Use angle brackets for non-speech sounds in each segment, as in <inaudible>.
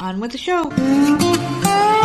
On with the show.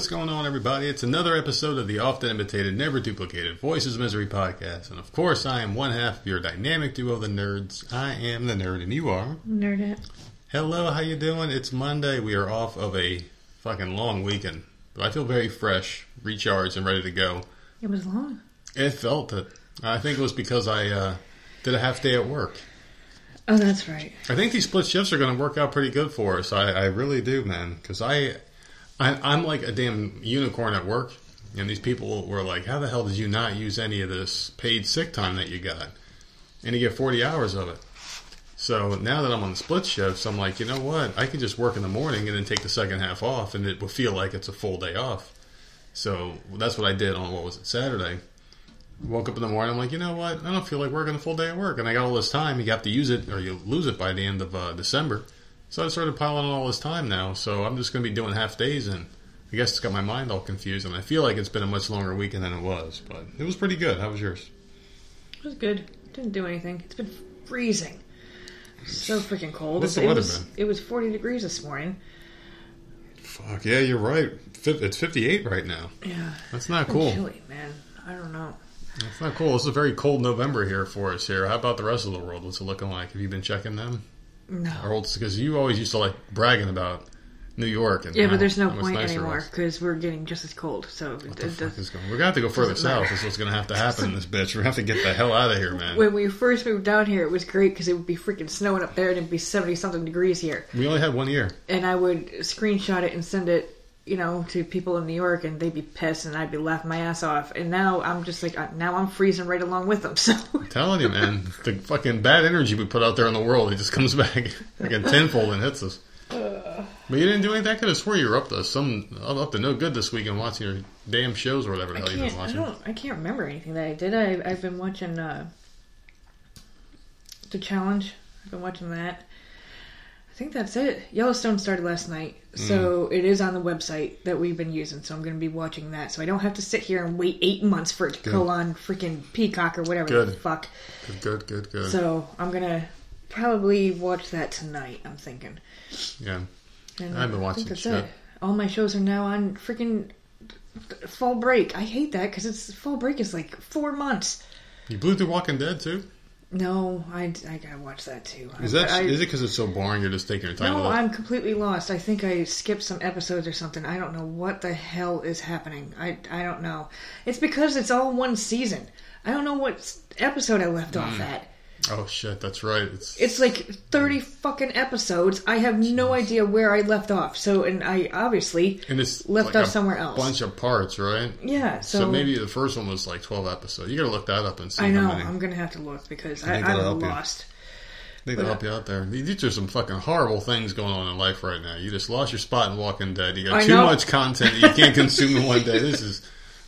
What's going on, everybody? It's another episode of the often imitated, never duplicated Voices of Misery podcast. And of course, I am one half of your dynamic duo, the nerds. I am the nerd, and you are. Nerd it. Hello, how you doing? It's Monday. We are off of a fucking long weekend, but I feel very fresh, recharged, and ready to go. It was long. It felt it. I think it was because I uh, did a half day at work. Oh, that's right. I think these split shifts are going to work out pretty good for us. I, I really do, man. Because I, I, I'm like a damn unicorn at work, and these people were like, "How the hell did you not use any of this paid sick time that you got?" And you get 40 hours of it. So now that I'm on the split shifts, I'm like, you know what? I can just work in the morning and then take the second half off, and it will feel like it's a full day off. So that's what I did on what was it Saturday. Woke up in the morning. I'm like, you know what? I don't feel like working a full day at work, and I got all this time. You have to use it, or you lose it by the end of uh, December. So I started piling on all this time now. So I'm just going to be doing half days, and I guess it's got my mind all confused. And I feel like it's been a much longer weekend than it was, but it was pretty good. How was yours? It was good. Didn't do anything. It's been freezing. So freaking cold. What's the it weather was, been? It was 40 degrees this morning. Fuck yeah, you're right. It's 58 right now. Yeah. That's not cool. chilly, man. I don't know. That's not cool. It's a very cold November here for us here. How about the rest of the world? What's it looking like? Have you been checking them? No. Or because you always used to like bragging about New York and Yeah, how- but there's no point anymore because we're getting just as cold. So What the it fuck does- is going? We're gonna have to go further matter. south. That's what's gonna have to <laughs> happen in this bitch. We're gonna have to get the hell out of here, man. when we first moved down here, it was great because it would be freaking snowing up there and it'd be 70 something degrees here. We only had one year. And I would screenshot it and send it, you know, to people in New York and they'd be pissed and I'd be laughing my ass off. And now I'm just like, uh, now I'm freezing right along with them. <laughs> So telling you, man, the fucking bad energy we put out there in the world, it just comes <laughs> back like a tenfold and hits us. But you didn't do anything. I could have swore you were up to some up to no good this weekend watching your damn shows or whatever the hell you've been can't, I watching. don't, I can't remember anything that I did. I, I've been watching, uh, The Challenge. I've been watching that. I think that's it. Yellowstone started last night, so Mm. it is on the website that we've been using. So I'm going to be watching that. So I don't have to sit here and wait eight months for it to Good. go on freaking Peacock or whatever the fuck. Good, good, good, good. So I'm gonna probably watch that tonight. I'm thinking. yeah, And I've been I watching shit. it. All my shows are now on freaking fall break. I hate that because it's fall break is like four months. you blew through Walking Dead too. No, I, I gotta watch that too. Is that I, is it because it's so boring? You're just taking your time. no. I'm completely lost. I think I skipped some episodes or something. I don't know what the hell is happening. I I don't know. It's because it's all one season. I don't know what episode I left Mm. off at. Oh shit, that's right. It's It's like 30 fucking episodes. I have no idea where I left off. So, and I obviously and it's left like off a somewhere else. Bunch of parts, right? Yeah, So, so, maybe the first one was like 12 episodes. You gotta look that up and see I know how many. I'm gonna have to look because I, think that'll I'm help you. lost. I think that'll help you out there. These are some fucking horrible things going on in life right now. You just lost your spot in Walking Dead. You got I too know. much content that you can't consume in one day. This is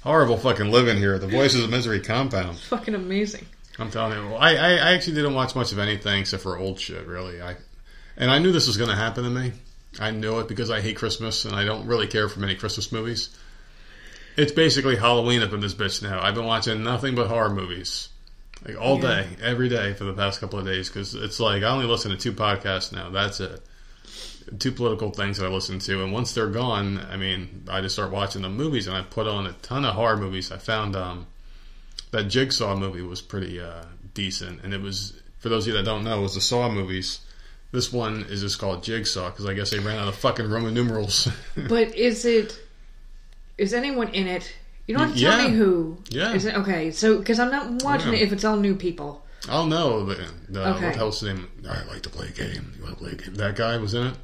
horrible fucking living here. The <laughs> Voices of Misery compound. Fucking amazing. I'm telling you. I, I, I actually didn't watch much of anything except for old shit, really. I, and I knew this was going to happen to me. I knew it because I hate Christmas and I don't really care for many Christmas movies. It's basically Halloween up in this bitch now. I've been watching nothing but horror movies. Like all Yeah. day, every day for the past couple of days because it's like I only listen to two podcasts now. That's it. Two political things that I listen to, and once they're gone, I mean, I just start watching the movies, and I put on a ton of horror movies. I found um, that Jigsaw movie was pretty uh, decent, and it was for those of you that don't know, it was the Saw movies. This one is just called Jigsaw because I guess they ran out of fucking Roman numerals. <laughs> But is it? Is anyone in it? You don't have to Yeah. tell me who. Yeah. Is it okay? So because I'm not watching Yeah. it if it's all new people. I'll know. The, the, Okay. What the hell's his name? I like to play a game. You want to play a game? That guy was in it.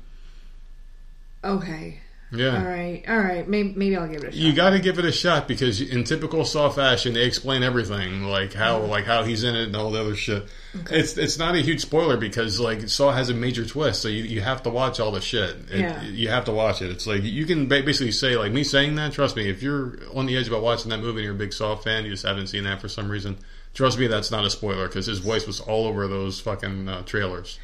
Okay. Yeah. All right, all right. Maybe maybe I'll give it a shot. You got to give it a shot because in typical Saw fashion, they explain everything, like how like how he's in it and all the other shit. It's it's not a huge spoiler because like Saw has a major twist, so you, you have to watch all the shit. It, Yeah. You have to watch it. It's like you can basically say like me saying that. Trust me, if you're on the edge about watching that movie and you're a big Saw fan, you just haven't seen that for some reason. Trust me, that's not a spoiler because his voice was all over those fucking uh, trailers.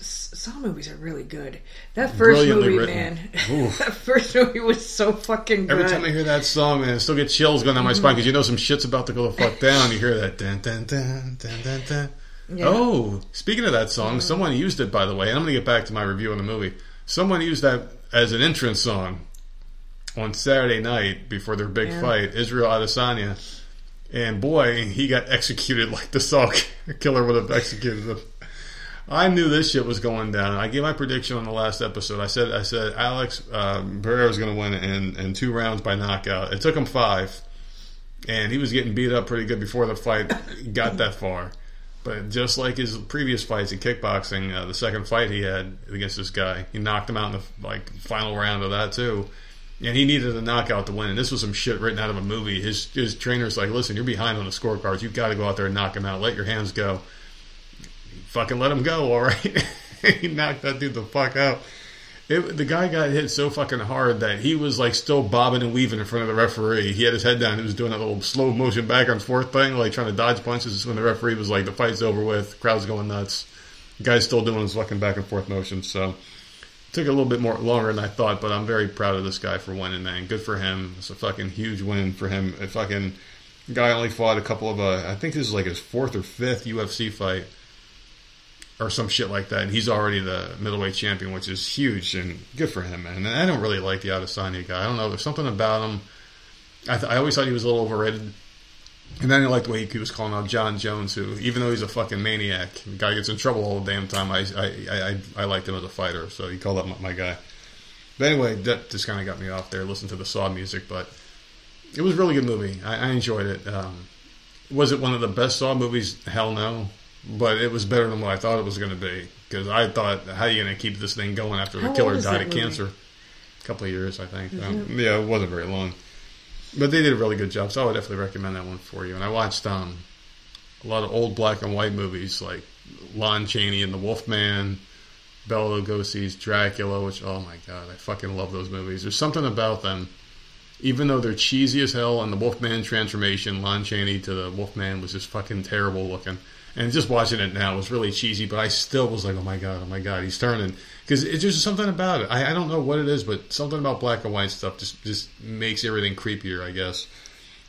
Saw movies are really good. That first movie, written. man. <laughs> That first movie was so fucking good. Every time I hear that song, man, I still get chills going down my spine mm-hmm. because you know some shit's about to go the fuck down. You hear that dun dun dun dun dun dun. Yeah. Oh, speaking of that song, mm-hmm. someone used it by the way. And I'm going to get back to my review on the movie. Someone used that as an entrance song on Saturday night before their big Yeah. fight, Israel Adesanya. And boy, he got executed like the Saw <laughs> killer would have executed him. I knew this shit was going down. I gave my prediction on the last episode. I said I said Alex um, Pereira was going to win in, in two rounds by knockout. It took him five, and he was getting beat up pretty good before the fight got that far. But just like his previous fights in kickboxing, uh, the second fight he had against this guy, he knocked him out in the like final round of that too. And he needed a knockout to win. And this was some shit written out of a movie. His his trainer's like, "Listen, you're behind on the scorecards. You've got to go out there and knock him out. Let your hands go." Fucking let him go, all right. <laughs> he knocked that dude the fuck out. It, the guy got hit so fucking hard that he was like still bobbing and weaving in front of the referee. He had his head down. He was doing that little slow motion back and forth thing, like trying to dodge punches. When the referee was like, "The fight's over with," crowd's going nuts. The guy's still doing his fucking back and forth motion. So it took a little bit more longer than I thought, but I'm very proud of this guy for winning. Man, good for him. It's a fucking huge win for him. A fucking guy only fought a couple of. Uh, I think this is like his fourth or fifth UFC fight or some shit like that. And he's already the middleweight champion, which is huge and good for him, man. And I don't really like the Adesanya guy. I don't know. There's something about him. I, th- I always thought he was a little overrated. And then I like the way he was calling out Jon Jones, who, even though he's a fucking maniac, the guy gets in trouble all the damn time. I I, I, I, I liked him as a fighter, so he called up my, my guy. But anyway, that just kind of got me off there. Listen to the Saw music, but it was a really good movie. I, I enjoyed it. Um, was it one of the best Saw movies? Hell no. But it was better than what I thought it was going to be. Because I thought, how are you going to keep this thing going after How the killer died of movie? cancer? A couple of years, I think. Um, yeah, it wasn't very long. But they did a really good job, so I would definitely recommend that one for you. And I watched um, a lot of old black and white movies like Lon Chaney and The Wolfman, Bela Lugosi's Dracula, which, oh my god, I fucking love those movies. There's something about them even though they're cheesy as hell, and the Wolfman transformation, Lon Chaney to the Wolfman was just fucking terrible looking. And just watching it now was really cheesy, but I still was like, oh my god, oh my god, he's turning. Because it's just something about it. I, I don't know what it is, but something about black and white stuff just, just makes everything creepier, I guess.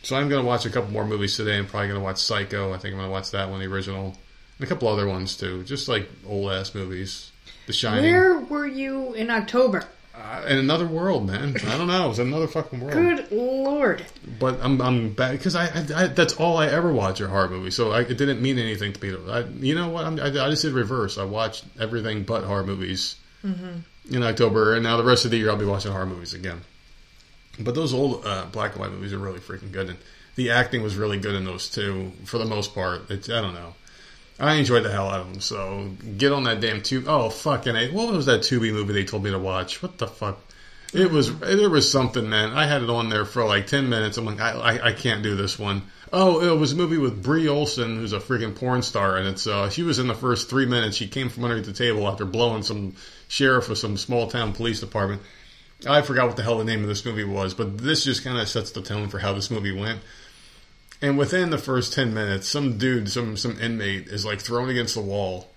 So I'm going to watch a couple more movies today. I'm probably going to watch Psycho. I think I'm going to watch that one, the original. And a couple other ones too. Just like old ass movies. The Shining. Where were you in October? Uh, in another world, man. I don't know. It was another fucking world. Good lord. But I'm I'm bad because I, I, I that's all I ever watch are horror movies. So I, it didn't mean anything to me. I, you know what? I'm, I, I just did reverse. I watched everything but horror movies in October, and now the rest of the year I'll be watching horror movies again. But those old uh, black and white movies are really freaking good, and the acting was really good in those too. For the most part, it's, I don't know. I enjoyed the hell out of them. So get on that damn tube. Oh fucking a! What was that Tubi movie they told me to watch? What the fuck? It was there was something, man. I had it on there for like ten minutes. I'm like, I I, I can't do this one. Oh, it was a movie with Bree Olson, who's a freaking porn star, and it's uh, she was in the first three minutes. She came from underneath the table after blowing some sheriff of some small town police department. I forgot what the hell the name of this movie was, but this just kind of sets the tone for how this movie went. And within the first ten minutes, some dude, some some inmate, is like thrown against the wall,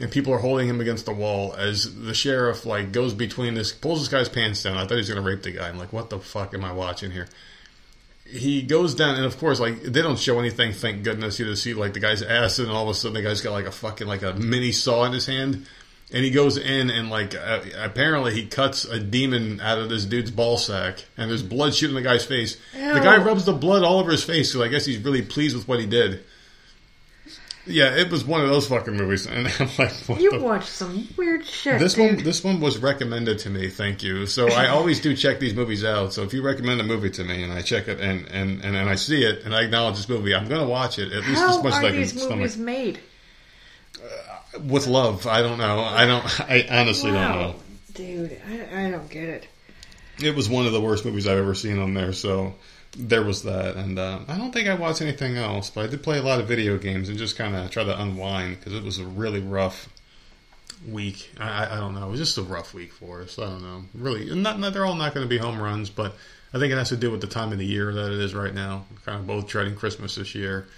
and people are holding him against the wall as the sheriff like goes between this, pulls this guy's pants down. I thought he was gonna rape the guy. I'm like, what the fuck am I watching here? He goes down, and of course, like they don't show anything. Thank goodness, you just see like the guy's ass, and all of a sudden the guy's got like a fucking like a mini saw in his hand, and he goes in and like uh, apparently he cuts a demon out of this dude's ball sack, and there's blood shooting the guy's face. The guy rubs the blood all over his face, so I guess he's really pleased with what he did. Yeah, it was one of those fucking movies, <laughs> and I'm like, what You the watched some weird shit. this dude. one, this one was recommended to me. Thank you. So I <laughs> always do check these movies out. So if you recommend a movie to me and I check it and and and, and I see it and I acknowledge this movie, I'm going to watch it at least How as much as are I can these stomach. movies made? With love, I don't know. I don't. I honestly don't know. dude, I, I don't get it. it was one of the worst movies I've ever seen on there. So there was that, and uh, I don't think I watched anything else, but I did play a lot of video games and just kind of try to unwind because it was a really rough week. I, I don't know, it was just a rough week for us. I don't know, really. Not, not they're all not going to be home runs, but I think it has to do with the time of the year that it is right now. kind of both dreading Christmas this year.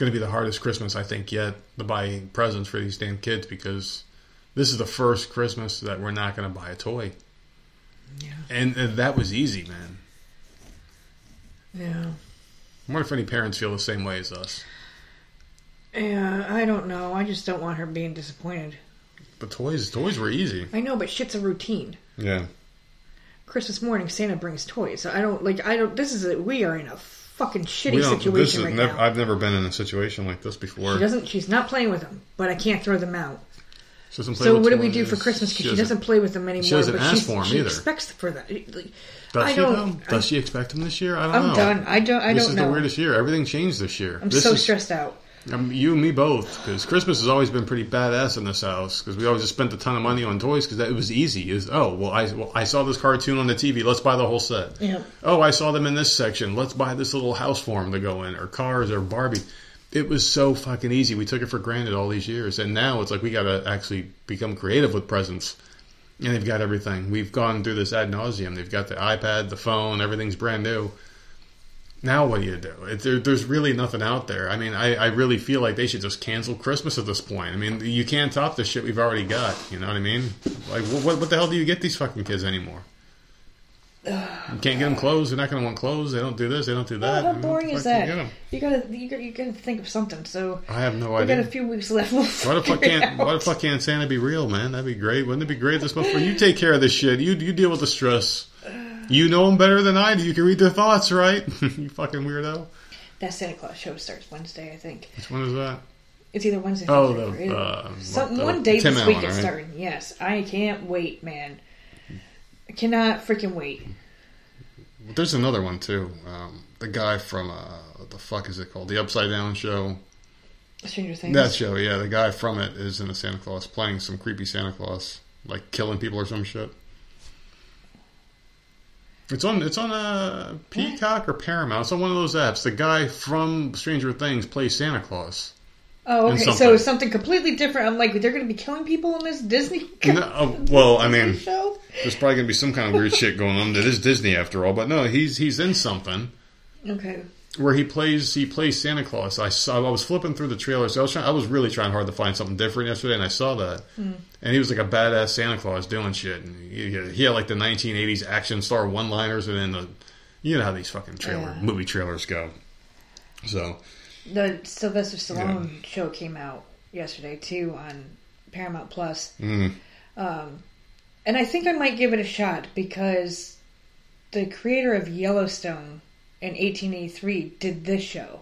Going to be the hardest Christmas I think yet to buy presents for these damn kids because this is the first Christmas that we're not going to buy a toy. Yeah. And, and that was easy, man. Yeah. I wonder if any parents feel the same way as us. Yeah, I don't know. I just don't want her being disappointed. But toys, toys were easy. I know, but shit's a routine. Yeah. Christmas morning, Santa brings toys. So I don't like. I don't. This is a, we are in a fucking shitty situation right never, now. I've never been in a situation like this before. She doesn't. She's not playing with them, but I can't throw them out. She doesn't play So with what do we do for Christmas? Because she, doesn't- doesn't play with them anymore. She doesn't but ask for 'em she either. expects for that. Like, Does I she don't. Does I, she expect him this year? I don't know. I'm know. done. I don't. I this don't know. This is the weirdest year. Everything changed this year. I'm this so is, stressed out. Um, you and me both, because Christmas has always been pretty badass in this house. Because we always just spent a ton of money on toys because it was easy. Is oh well, I well, I saw this cartoon on the TV. Let's buy the whole set. Yeah. Oh, I saw them in this section. Let's buy this little house for them to go in, or cars, or Barbie. It was so fucking easy. We took it for granted all these years, and now it's like we got to actually become creative with presents. And they've got everything. We've gone through this ad nauseum. They've got the iPad, the phone, everything's brand new. Now what do you do? It, there, there's really nothing out there. I mean, I, I really feel like they should just cancel Christmas at this point. I mean, you can't top the shit we've already got. You know what I mean? Like, what, what the hell do you get these fucking kids anymore? You can't get them clothes. They're not going to want clothes. They don't do this. They don't do that. Oh, I how mean, boring is the fuck do that? you get 'em? You gotta, you gotta, you gotta think of something. So I have no idea. we got a few weeks left. We'll Why the fuck can't Why the fuck can't Santa be real, man? That'd be great. Wouldn't it be great this month? You take care of this shit. You you deal with the stress. You know them better than I do. You can read their thoughts, right? <laughs> you fucking weirdo. That Santa Claus show starts Wednesday, I think. Which one is that? It's either Wednesday. or Oh, Thursday, the, uh, some, the one day Tim this week Allen, it's right? starting. Yes, I can't wait, man. I cannot freaking wait. There's another one too. Um, the guy from uh, what the fuck is it called? The Upside Down Show. Stranger Things. That show, yeah. The guy from it is in a Santa Claus, playing some creepy Santa Claus, like killing people or some shit. It's on. It's on uh, Peacock or Paramount. It's on one of those apps. The guy from Stranger Things plays Santa Claus. oh, okay. So something completely different. I'm like, they're going to be killing people in this Disney. <laughs> No, uh, well, I mean, show. there's probably gonna be some kind of weird shit going on. That is Disney after all. But no, he's he's in something. Okay. Where he plays he plays Santa Claus. I saw I was flipping through the trailers. I was trying, I was really trying hard to find something different yesterday, and I saw that. And he was like a badass Santa Claus doing shit. And he, he had like the 1980s action star one liners, and then the you know how these fucking trailer Yeah. movie trailers go. So The Sylvester Stallone show came out yesterday too on Paramount Plus. mm, Um, and I think I might give it a shot because the creator of Yellowstone in 1883 did this show.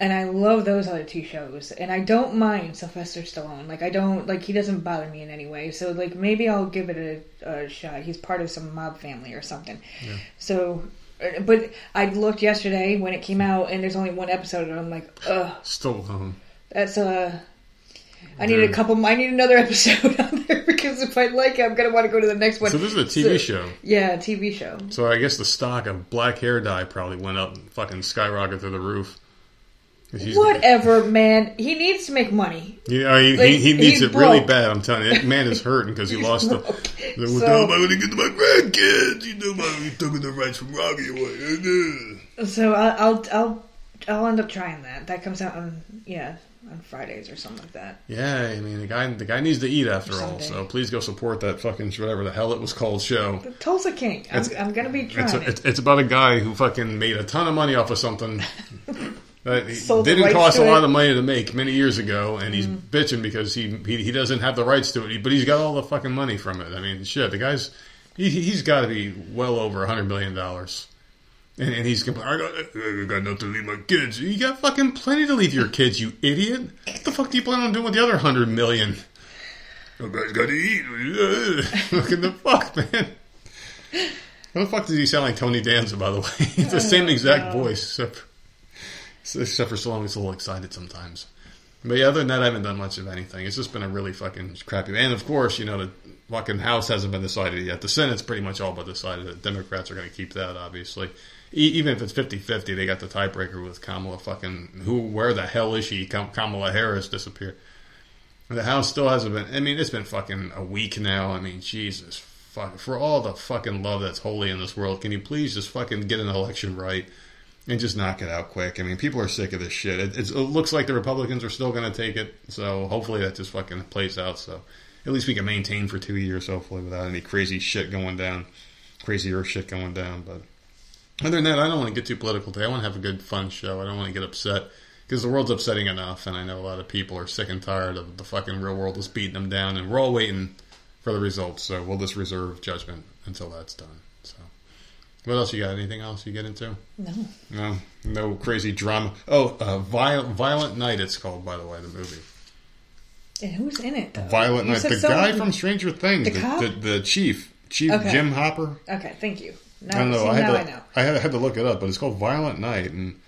And I love those other two shows. And I don't mind Sylvester Stallone. Like, I don't, like, he doesn't bother me in any way. So, like, maybe I'll give it a, a shot. He's part of some mob family or something. So, uh, but I looked yesterday when it came out and there's only one episode and I'm like, ugh, still um, that's uh I need a couple. I need another <laughs> episode on there because if I like it, I'm gonna want to go to the next one. so this is a TV So- show. Yeah, a TV show. So I guess the stock of black hair dye probably went up and fucking skyrocketed through the roof. Whatever, man. He needs to make money. Yeah, he, Like, he, he needs it really bad. I'm telling you, that man is hurting because he lost the. broke. the So- the am I going to get to my grandkids? You know, my took the rights from Rocky away. So I'll, I'll I'll I'll end up trying that. That comes out on yeah on Fridays or something like that. Yeah, I mean the guy the guy needs to eat after all. So please go support that fucking whatever the hell it was called show. The Tulsa King. I'm, I'm gonna be It's, trying a, it. it's it's about a guy who fucking made a ton of money off of something. <laughs> That didn't cost a lot it. of money to make many years ago, and he's Mm. bitching because he, he he doesn't have the rights to it, but he's got all the fucking money from it. I mean, shit, the guy's he he's got to be well over a hundred million dollars, and, and he's complaining, I got I got nothing to leave my kids. You got fucking plenty to leave your kids, you idiot. What the fuck do you plan on doing with the other hundred million? You guys got to eat. <laughs> Look at the fuck, man. How the fuck does he sound like Tony Danza, by the way? <laughs> It's the same oh, exact voice, except, except for gets a little excited sometimes. But yeah, other than that, I haven't done much of anything. It's just been a really fucking crappy. And of course, you know, the fucking House hasn't been decided yet. The Senate's pretty much all but decided. The Democrats are going to keep that, obviously. Even if it's 50-50, they got the tiebreaker with Kamala fucking who? Where the hell is she? Kamala Harris disappeared. The House still hasn't been. I mean, it's been fucking a week now. I mean, Jesus fuck. For all the fucking love that's holy in this world, can you please just fucking get an election right and just knock it out quick? I mean, people are sick of this shit. It, it looks like the Republicans are still going to take it, so hopefully that just fucking plays out. So at least we can maintain for two years, hopefully, without any crazy shit going down, crazier shit going down. But other than that, I don't want to get too political today. I want to have a good, fun show. I don't want to get upset because the world's upsetting enough, and I know a lot of people are sick and tired of the fucking real world just beating them down, and we're all waiting for the results. So we'll just reserve judgment until that's done. So, what else you got? Anything else you get into? No. No, no crazy drama. Oh, uh, Violent, Violent Night. It's called, by the way, the movie. And who's in it? Though? Violent You Night. The guy from Stranger Things, The the, cop? the, the chief, Chief Okay. Jim Hopper. Okay, thank you. Now, I don't know. I had to. I know. I had, I had to look it up, but it's called Violent Night, and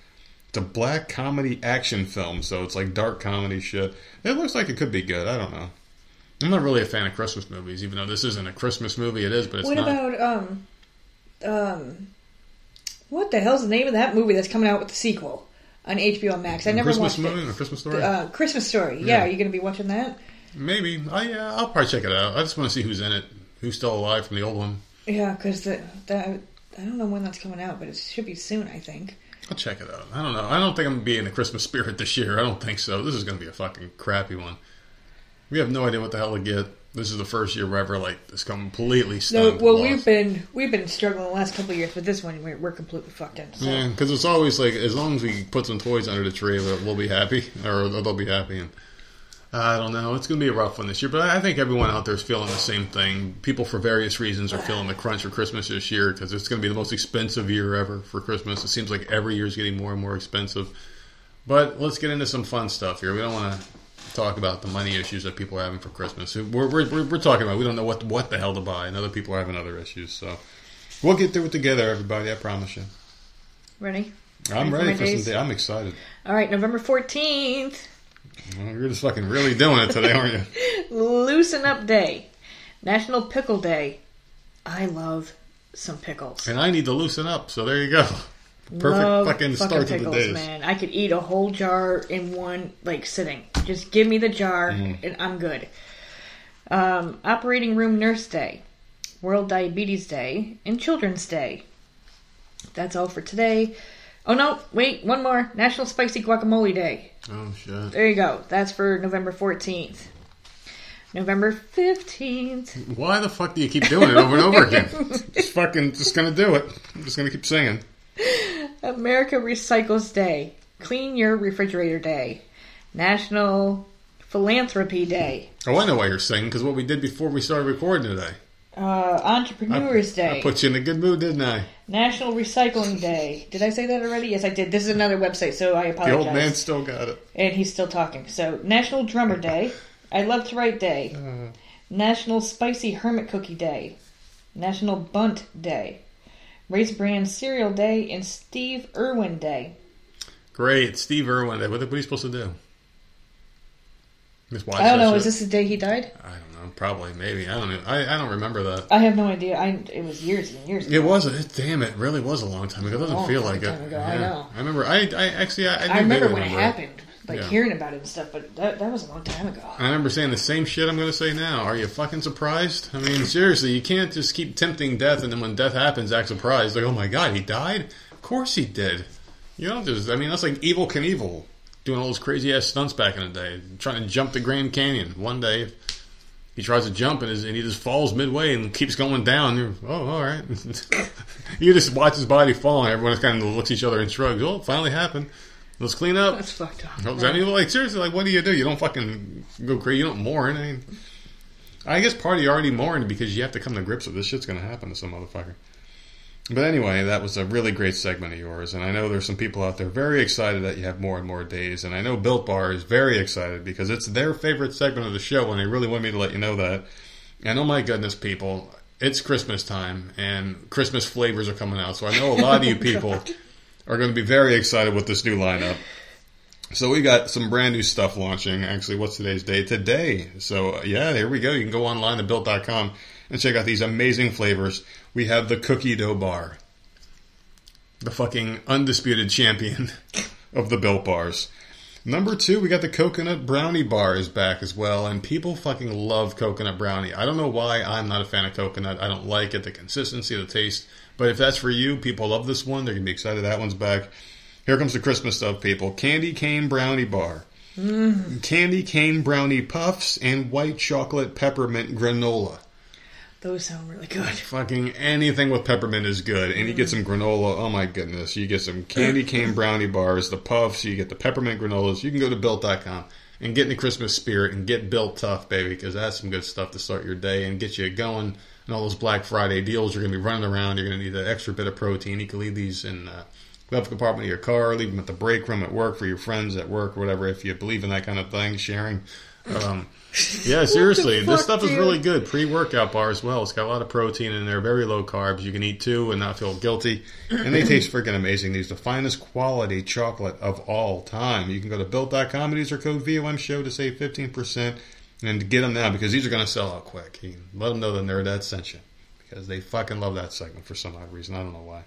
it's a black comedy action film. So it's like dark comedy shit. It looks like it could be good. I don't know. I'm not really a fan of Christmas movies, even though this isn't a Christmas movie. It is, but it's What not. about um, um, what the hell's the name of that movie that's coming out with the sequel on HBO Max? I never Christmas watched movie, it. a Christmas story. Uh, Christmas Story. Yeah, Yeah. are you going to be watching that? Maybe. I yeah, I'll probably check it out. I just want to see who's in it, who's still alive from the old one. Yeah, because the, that I don't know when that's coming out, but it should be soon. I think. I'll check it out. I don't know. I don't think I'm gonna be in the Christmas spirit this year. I don't think so. This is gonna be a fucking crappy one. We have no idea what the hell to get. This is the first year we're ever like it's completely No, well, we've been we've been struggling the last couple of years, but this one we're, we're completely fucked in. So. Yeah, because it's always like as long as we put some toys under the tree, we'll, we'll be happy, or they'll be happy. And I don't know, it's going to be a rough one this year. But I think everyone out there is feeling the same thing. People, for various reasons, are feeling the crunch for Christmas this year because it's going to be the most expensive year ever for Christmas. It seems like every year is getting more and more expensive. But let's get into some fun stuff here. We don't want to talk about the money issues that people are having for Christmas. We're, we're, we're, we're talking about we don't know what what the hell to buy, and other people are having other issues. So we'll get through it together, everybody. I promise you. Ready? I'm Ready ready for for some day. I'm excited. All right, November fourteenth, Well, you're just fucking really doing it today, aren't you? <laughs> Loosen Up Day, National Pickle Day. I love some pickles. And I need to loosen up, so there you go. Perfect Love fucking start to the day. man. I could eat a whole jar in one like sitting. Just give me the jar, Mm-hmm. and I'm good. Um, Operating Room Nurse Day, World Diabetes Day, and Children's Day. That's all for today. Oh no, wait, one more. National Spicy Guacamole Day. Oh shit! There you go. That's for November 14th. November 15th. Why the fuck do you keep doing it over and over again? <laughs> just fucking, just gonna do it. I'm just gonna keep singing. America Recycles Day. Clean Your Refrigerator Day. National Philanthropy Day. Oh, I know why you're singing because what we did before we started recording today. Uh, Entrepreneurs Day. I put you in a good mood, didn't I? National Recycling Day. Did I say that already? Yes, I did. This is another website, so I apologize. The old man still got it. And he's still talking. So, National Drummer <laughs> Day. I Love to Write Day. Uh, National Spicy Hermit Cookie Day. National Bundt Day. Raisin Bran Cereal Day. And Steve Irwin Day. great, Steve Irwin. Day. what are you supposed to do? I don't know. Is this the day he died? I don't know. Probably, maybe. I don't know. I, I don't remember that. I have no idea. I It was years and years ago. It was. It, damn, it really was a long time ago. It doesn't feel like it. ago, I know. I remember. I, I actually. I, I, I remember when it happened, like Yeah. hearing about it and stuff, but that, that was a long time ago. I remember saying the same shit I'm going to say now. Are you fucking surprised? I mean, seriously, you can't just keep tempting death, and then when death happens, act surprised. Like, oh my god, he died? Of course he did. You don't just. I mean, that's like Evel Knievel doing all those crazy ass stunts back in the day, trying to jump the Grand Canyon. One day, he tries to jump and, and he just falls midway and keeps going down. You're, oh, all right. <laughs> you just watch his body fall, and everyone kind of looks at each other and shrugs. Oh, finally happened. Let's clean up. That's fucked up. No, I mean, like seriously, like what do you do? You don't fucking go crazy. You don't mourn. I mean, I guess part of you already mourned because you have to come to grips with this shit's going to happen to some motherfucker. But anyway, that was a really great segment of yours, and I know there's some people out there very excited that you have more and more days, and I know Built Bar is very excited because it's their favorite segment of the show, and they really want me to let you know that. And oh my goodness, people, it's Christmas time, and Christmas flavors are coming out, so I know a lot of you <laughs> oh people are going to be very excited with this new lineup. So we got some brand new stuff launching. Actually, what's today's day? Today. So yeah, here we go. You can go online to built.com and check out these amazing flavors. We have the cookie dough bar. The fucking undisputed champion <laughs> of the built bars. Number two, we got the coconut brownie bar is back as well, and people fucking love coconut brownie. I don't know why I'm not a fan of coconut. I don't like it, the consistency, the taste. But if that's for you, people love this one. They're gonna be excited that one's back. Here comes the Christmas stuff, people. Candy cane brownie bar. Mm. Candy cane brownie puffs and white chocolate peppermint granola. Those sound really good. <laughs> Fucking anything with peppermint is good. And you get some granola. Oh my goodness. You get some candy cane <laughs> brownie bars, the puffs, you get the peppermint granolas. You can go to built.com and get in the Christmas spirit and get built tough, baby, because that's some good stuff to start your day and get you going. And all those Black Friday deals, you're going to be running around. You're going to need an extra bit of protein. You can leave these in uh, glove compartment of your car, leave them at the break room at work for your friends at work, or whatever, if you believe in that kind of thing, sharing. Um, yeah, seriously, this stuff dude? is really good. Pre-workout bar as well. It's got a lot of protein in there, very low carbs. You can eat two and not feel guilty, and they taste freaking amazing. These are the finest quality chocolate of all time. You can go to built.com and use our code VOM show to save fifteen percent and get them now because these are going to sell out quick. You let them know the nerd sent you because they fucking love that segment for some odd reason. I don't know why,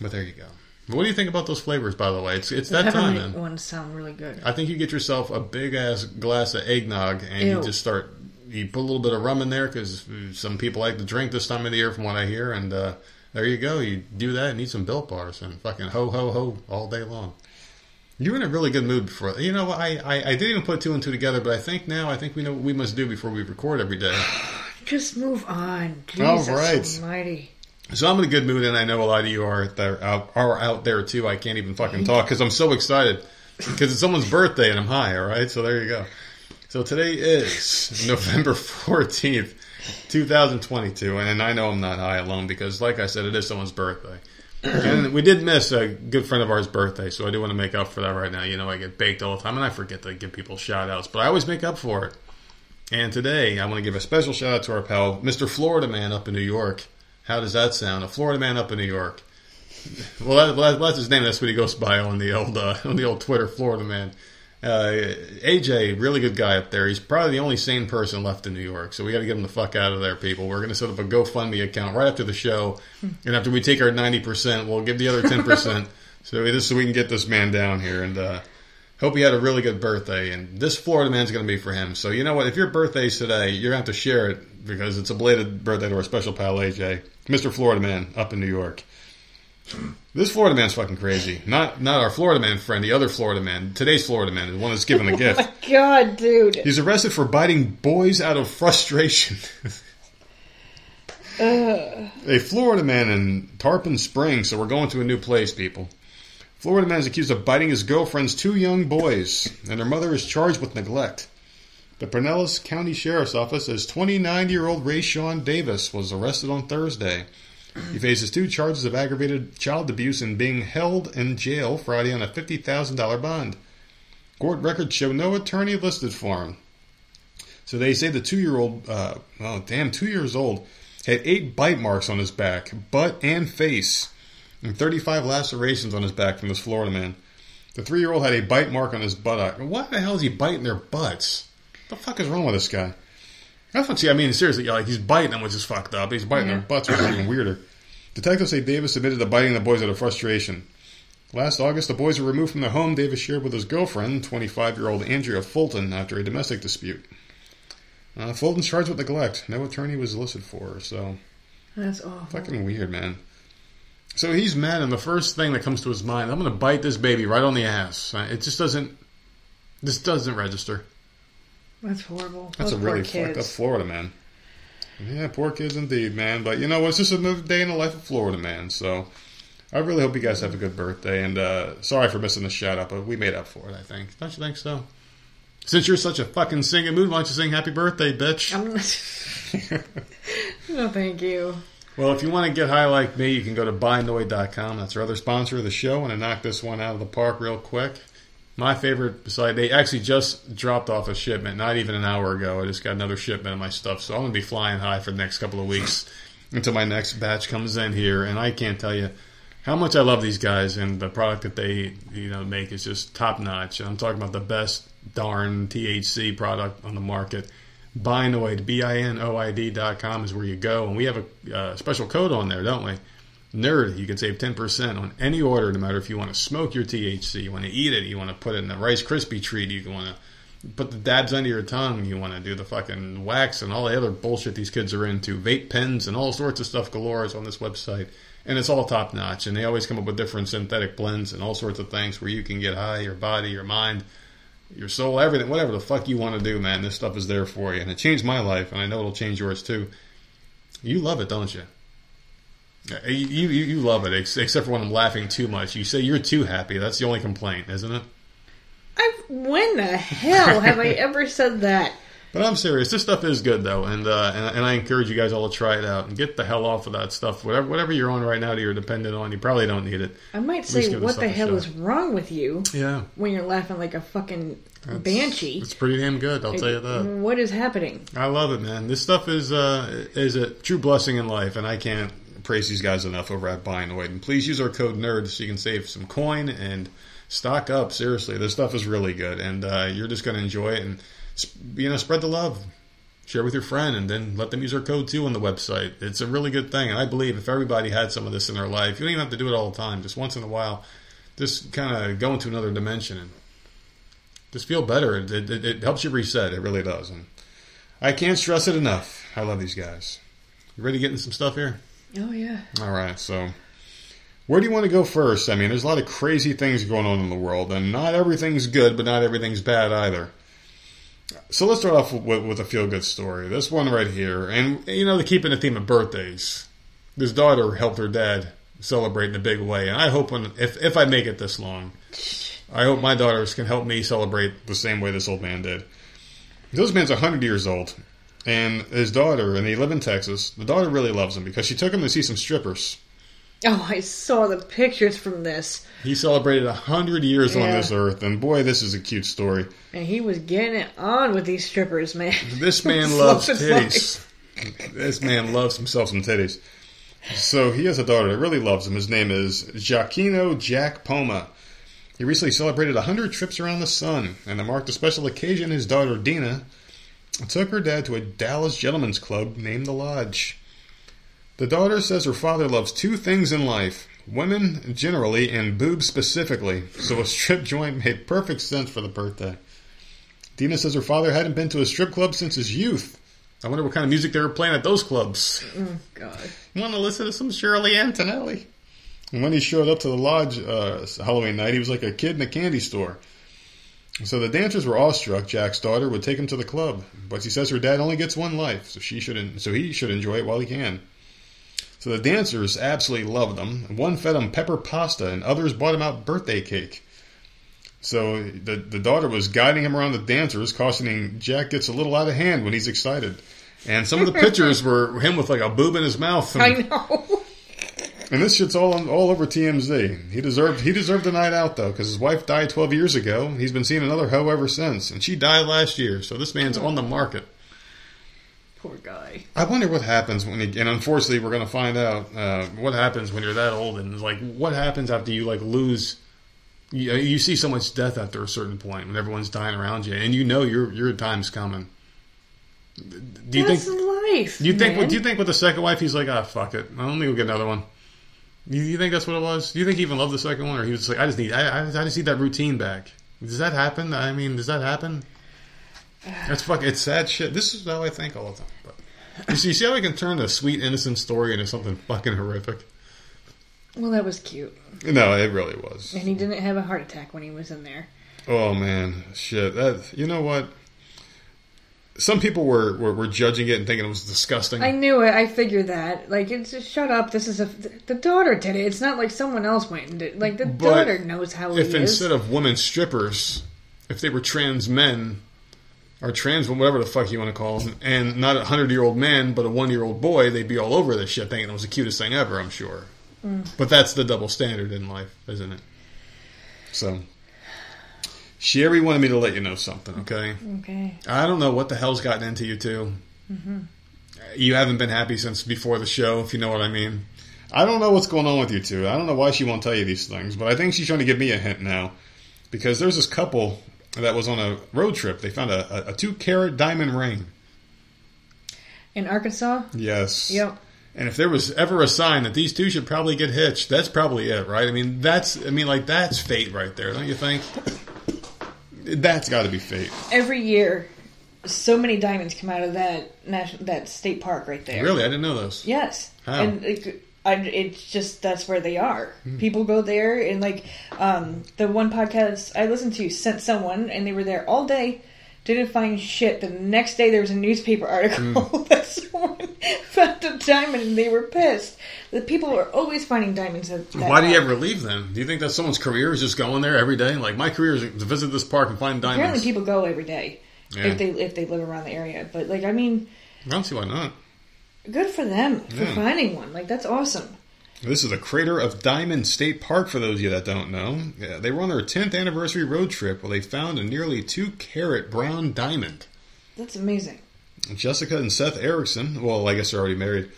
but there you go. What do you think about those flavors, by the way? It's it's that time, man. Ones sound really good. I think you get yourself a big ass glass of eggnog, and Ew. you just start. You put a little bit of rum in there because some people like to drink this time of the year, from what I hear. And uh, there you go. You do that and eat some Built bars and fucking ho ho ho all day long. You're in a really good mood before. You know, I, I, I didn't even put two and two together, but I think now I think we know what we must do before we record every day. <sighs> Just move on. Jesus all right. Almighty. So I'm in a good mood, and I know a lot of you are there out, are out there too. I can't even fucking talk because I'm so excited because it's someone's birthday and I'm high. All right, so there you go. So today is <laughs> November 14th, 2022, and I know I'm not high alone because, like I said, it is someone's birthday. and we did miss a good friend of ours' birthday, so I do want to make up for that right now. You know, I get baked all the time, and I forget to give people shout outs, but I always make up for it. And today, I want to give a special shout out to our pal, Mr. Florida Man up in New York. How does that sound? A Florida man up in New York. <laughs> Well, that, that's his name. That's what he goes by on the old uh, <laughs> on the old Twitter. Florida man. Uh, AJ, really good guy up there. He's probably the only sane person left in New York. So we got to get him the fuck out of there, people. We're going to set up a GoFundMe account right after the show, and after we take our ninety percent, we'll give the other ten percent. <laughs> so this so we can get this man down here and. Uh, Hope he had a really good birthday, and this Florida man's going to be for him. So you know what? If your birthday's today, you're going to have to share it because it's a belated birthday to our special pal AJ, Mr. Florida Man, up in New York. This Florida man's fucking crazy. Not not our Florida man friend, the other Florida man. Today's Florida man, the one that's given the <laughs> gift. Oh my god, dude! He's arrested for biting boys out of frustration. <laughs> uh. A Florida man in Tarpon Springs. So we're going to a new place, people. Florida man is accused of biting his girlfriend's two young boys, and her mother is charged with neglect. The Pinellas County Sheriff's Office says 29 year old Ray Rayshawn Davis was arrested on Thursday. He faces two charges of aggravated child abuse and being held in jail Friday on a $50,000 bond. Court records show no attorney listed for him. So they say the two year old, uh, oh, damn, two years old, had eight bite marks on his back, butt, and face and 35 lacerations on his back from this Florida man. The three year old had a bite mark on his buttock. Why the hell is he biting their butts? What the fuck is wrong with this guy? That's what, see, I mean, seriously, like, he's biting them, which is fucked up. He's biting their butts, which is even weirder. Detectives say Davis admitted to biting the boys out of frustration. Last August, the boys were removed from their home Davis shared with his girlfriend, 25 year old Andrea Fulton, after a domestic dispute. Uh, Fulton's charged with neglect. No attorney was listed for her, so. That's awful. Fucking weird, man. So he's mad, and the first thing that comes to his mind, I'm going to bite this baby right on the ass. Uh, it just doesn't. This doesn't register. That's horrible. That's Those a really fucked up Florida man. Yeah, poor kids indeed, man. But you know, what? it's just another day in the life of Florida man. So I really hope you guys have a good birthday. And uh, sorry for missing the shout out, but we made up for it. I think. Don't you think so? Since you're such a fucking singing mood, why don't you sing "Happy Birthday, bitch"? <laughs> no, thank you. Well, if you want to get high like me, you can go to binoid.com. That's our other sponsor of the show. And I knock this one out of the park real quick. My favorite, beside they actually just dropped off a shipment, not even an hour ago. I just got another shipment of my stuff, so I'm gonna be flying high for the next couple of weeks until my next batch comes in here. And I can't tell you, how much I love these guys and the product that they you know make is just top notch. I'm talking about the best darn THC product on the market. Binoid, B I N O I D dot com is where you go, and we have a uh, special code on there, don't we? Nerd, you can save 10% on any order, no matter if you want to smoke your THC, you want to eat it, you want to put it in a Rice Krispie treat, you want to put the dabs under your tongue, you want to do the fucking wax and all the other bullshit these kids are into, vape pens and all sorts of stuff galore is on this website. And it's all top notch, and they always come up with different synthetic blends and all sorts of things where you can get high, your body, your mind, your soul, everything, whatever the fuck you want to do, man. This stuff is there for you, and it changed my life, and I know it'll change yours too. You love it, don't you? You, you, you love it, except for when I'm laughing too much. You say you're too happy. That's the only complaint, isn't it? I, when the hell have I <laughs> ever said that? But I'm serious. This stuff is good though, and, uh, and and I encourage you guys all to try it out and get the hell off of that stuff. Whatever whatever you're on right now that you're dependent on, you probably don't need it. I might say, what the hell is wrong with you? Yeah. When you're laughing like a fucking That's, banshee. It's pretty damn good. I'll tell you that. What is happening? I love it, man. This stuff is uh, is a true blessing in life, and I can't praise these guys enough over at Binoid. And please use our code NERD so you can save some coin and stock up. Seriously, this stuff is really good, and uh, you're just going to enjoy it and you know spread the love. Share with your friend, and then let them use our code too on the website. It's a really good thing, and I believe if everybody had some of this in their life, you don't even have to do it all the time. Just once in a while, just kind of go into another dimension and just feel better. It, it, it helps you reset. It really does, and I can't stress it enough. I love these guys. You ready to get some stuff here? Oh yeah. All right, so where do you want to go first? I mean, there's a lot of crazy things going on in the world, and not everything's good, but not everything's bad either. So let's start off with, with a feel good story. This one right here, and you know, to keep in the theme of birthdays, this daughter helped her dad celebrate in a big way, and I hope when if if I make it this long, I hope my daughters can help me celebrate the same way this old man did. This man's hundred years old, and his daughter, and they live in Texas. The daughter really loves him because she took him to see some strippers. Oh, I saw the pictures from this. He celebrated a hundred years yeah. on this earth, and boy, this is a cute story. And he was getting it on with these strippers, man. This <laughs> man loves titties. This man loves himself some titties. So he has a daughter that really loves him. His name is Jaquino Jack Poma. He recently celebrated 100 trips around the sun, and to mark the special occasion, his daughter Dina took her dad to a Dallas gentlemen's club named The Lodge. The daughter says her father loves two things in life women generally and boobs specifically, so a strip joint made perfect sense for the birthday. Dina says her father hadn't been to a strip club since his youth. I wonder what kind of music they were playing at those clubs. Oh, God. You want to listen to some Shirley Antonelli? And when he showed up to the lodge uh, Halloween night, he was like a kid in a candy store. So the dancers were awestruck. Jack's daughter would take him to the club, but she says her dad only gets one life, so she should so he should enjoy it while he can. So the dancers absolutely loved him. One fed him pepper pasta, and others bought him out birthday cake. So the the daughter was guiding him around the dancers, cautioning Jack gets a little out of hand when he's excited. And some of the pictures <laughs> were him with like a boob in his mouth. And, I know. <laughs> And this shit's all all over TMZ. He deserved he deserved a night out though, because his wife died 12 years ago. He's been seeing another hoe ever since, and she died last year. So this man's oh. on the market. Poor guy. I wonder what happens when, he, and unfortunately, we're going to find out uh, what happens when you're that old, and like what happens after you like lose. You, you see so much death after a certain point when everyone's dying around you, and you know your your time's coming. Do you That's think life? Do you think? Do you think with the second wife, he's like, ah, fuck it, I'll only go get another one. You, you think that's what it was? Do you think he even loved the second one, or he was like, I just need, I, I just need that routine back? Does that happen? I mean, does that happen? That's fuck. It's sad shit. This is how I think all the time. But you see, you see how we can turn a sweet innocent story into something fucking horrific. Well, that was cute. No, it really was. And he didn't have a heart attack when he was in there. Oh man, shit. That you know what? some people were, were, were judging it and thinking it was disgusting. I knew it. I figured that. Like, it's just shut up. This is a the daughter did it. It's not like someone else went and did. Like the but daughter knows how. It If instead of women strippers, if they were trans men, or trans whatever the fuck you want to call them, and not a hundred year old man, but a one year old boy, they'd be all over this shit, thinking it was the cutest thing ever. I'm sure. Mm. But that's the double standard in life, isn't it? So Sherry wanted me to let you know something, okay? Okay. I don't know what the hell's gotten into you 2 mm-hmm. You haven't been happy since before the show, if you know what I mean. I don't know what's going on with you two. I don't know why she won't tell you these things, but I think she's trying to give me a hint now. Because there's this couple that was on a road trip. They found a, a, two carat diamond ring. In Arkansas? Yes. Yep. And if there was ever a sign that these two should probably get hitched, that's probably it, right? I mean, that's I mean, like that's fate right there, don't you think? That's got to be fate. Every year, so many diamonds come out of that national, that state park right there. Really, I didn't know those. Yes. How? And it, I, it's just that's where they are. Hmm. People go there and like um, the one podcast I listened to sent someone and they were there all day. Didn't find shit. The next day there was a newspaper <laughs> article Hmm. <laughs> that someone <laughs> found a diamond and they were pissed. The people are always finding diamonds. At that Why do you ever leave them? Do you think that someone's career is just going there every day? Like my career is to visit this park and find diamonds. Apparently, people go every day Yeah. if they if they live around the area. But like, I mean, I don't see why not. Good for them for Yeah. finding one. Like that's awesome. This is the Crater of Diamonds State Park, for those of you that don't know. Yeah, they were on their 10th anniversary road trip where they found a nearly two carat brown diamond. That's amazing. Jessica and Seth Erickson, well, I guess they're already married.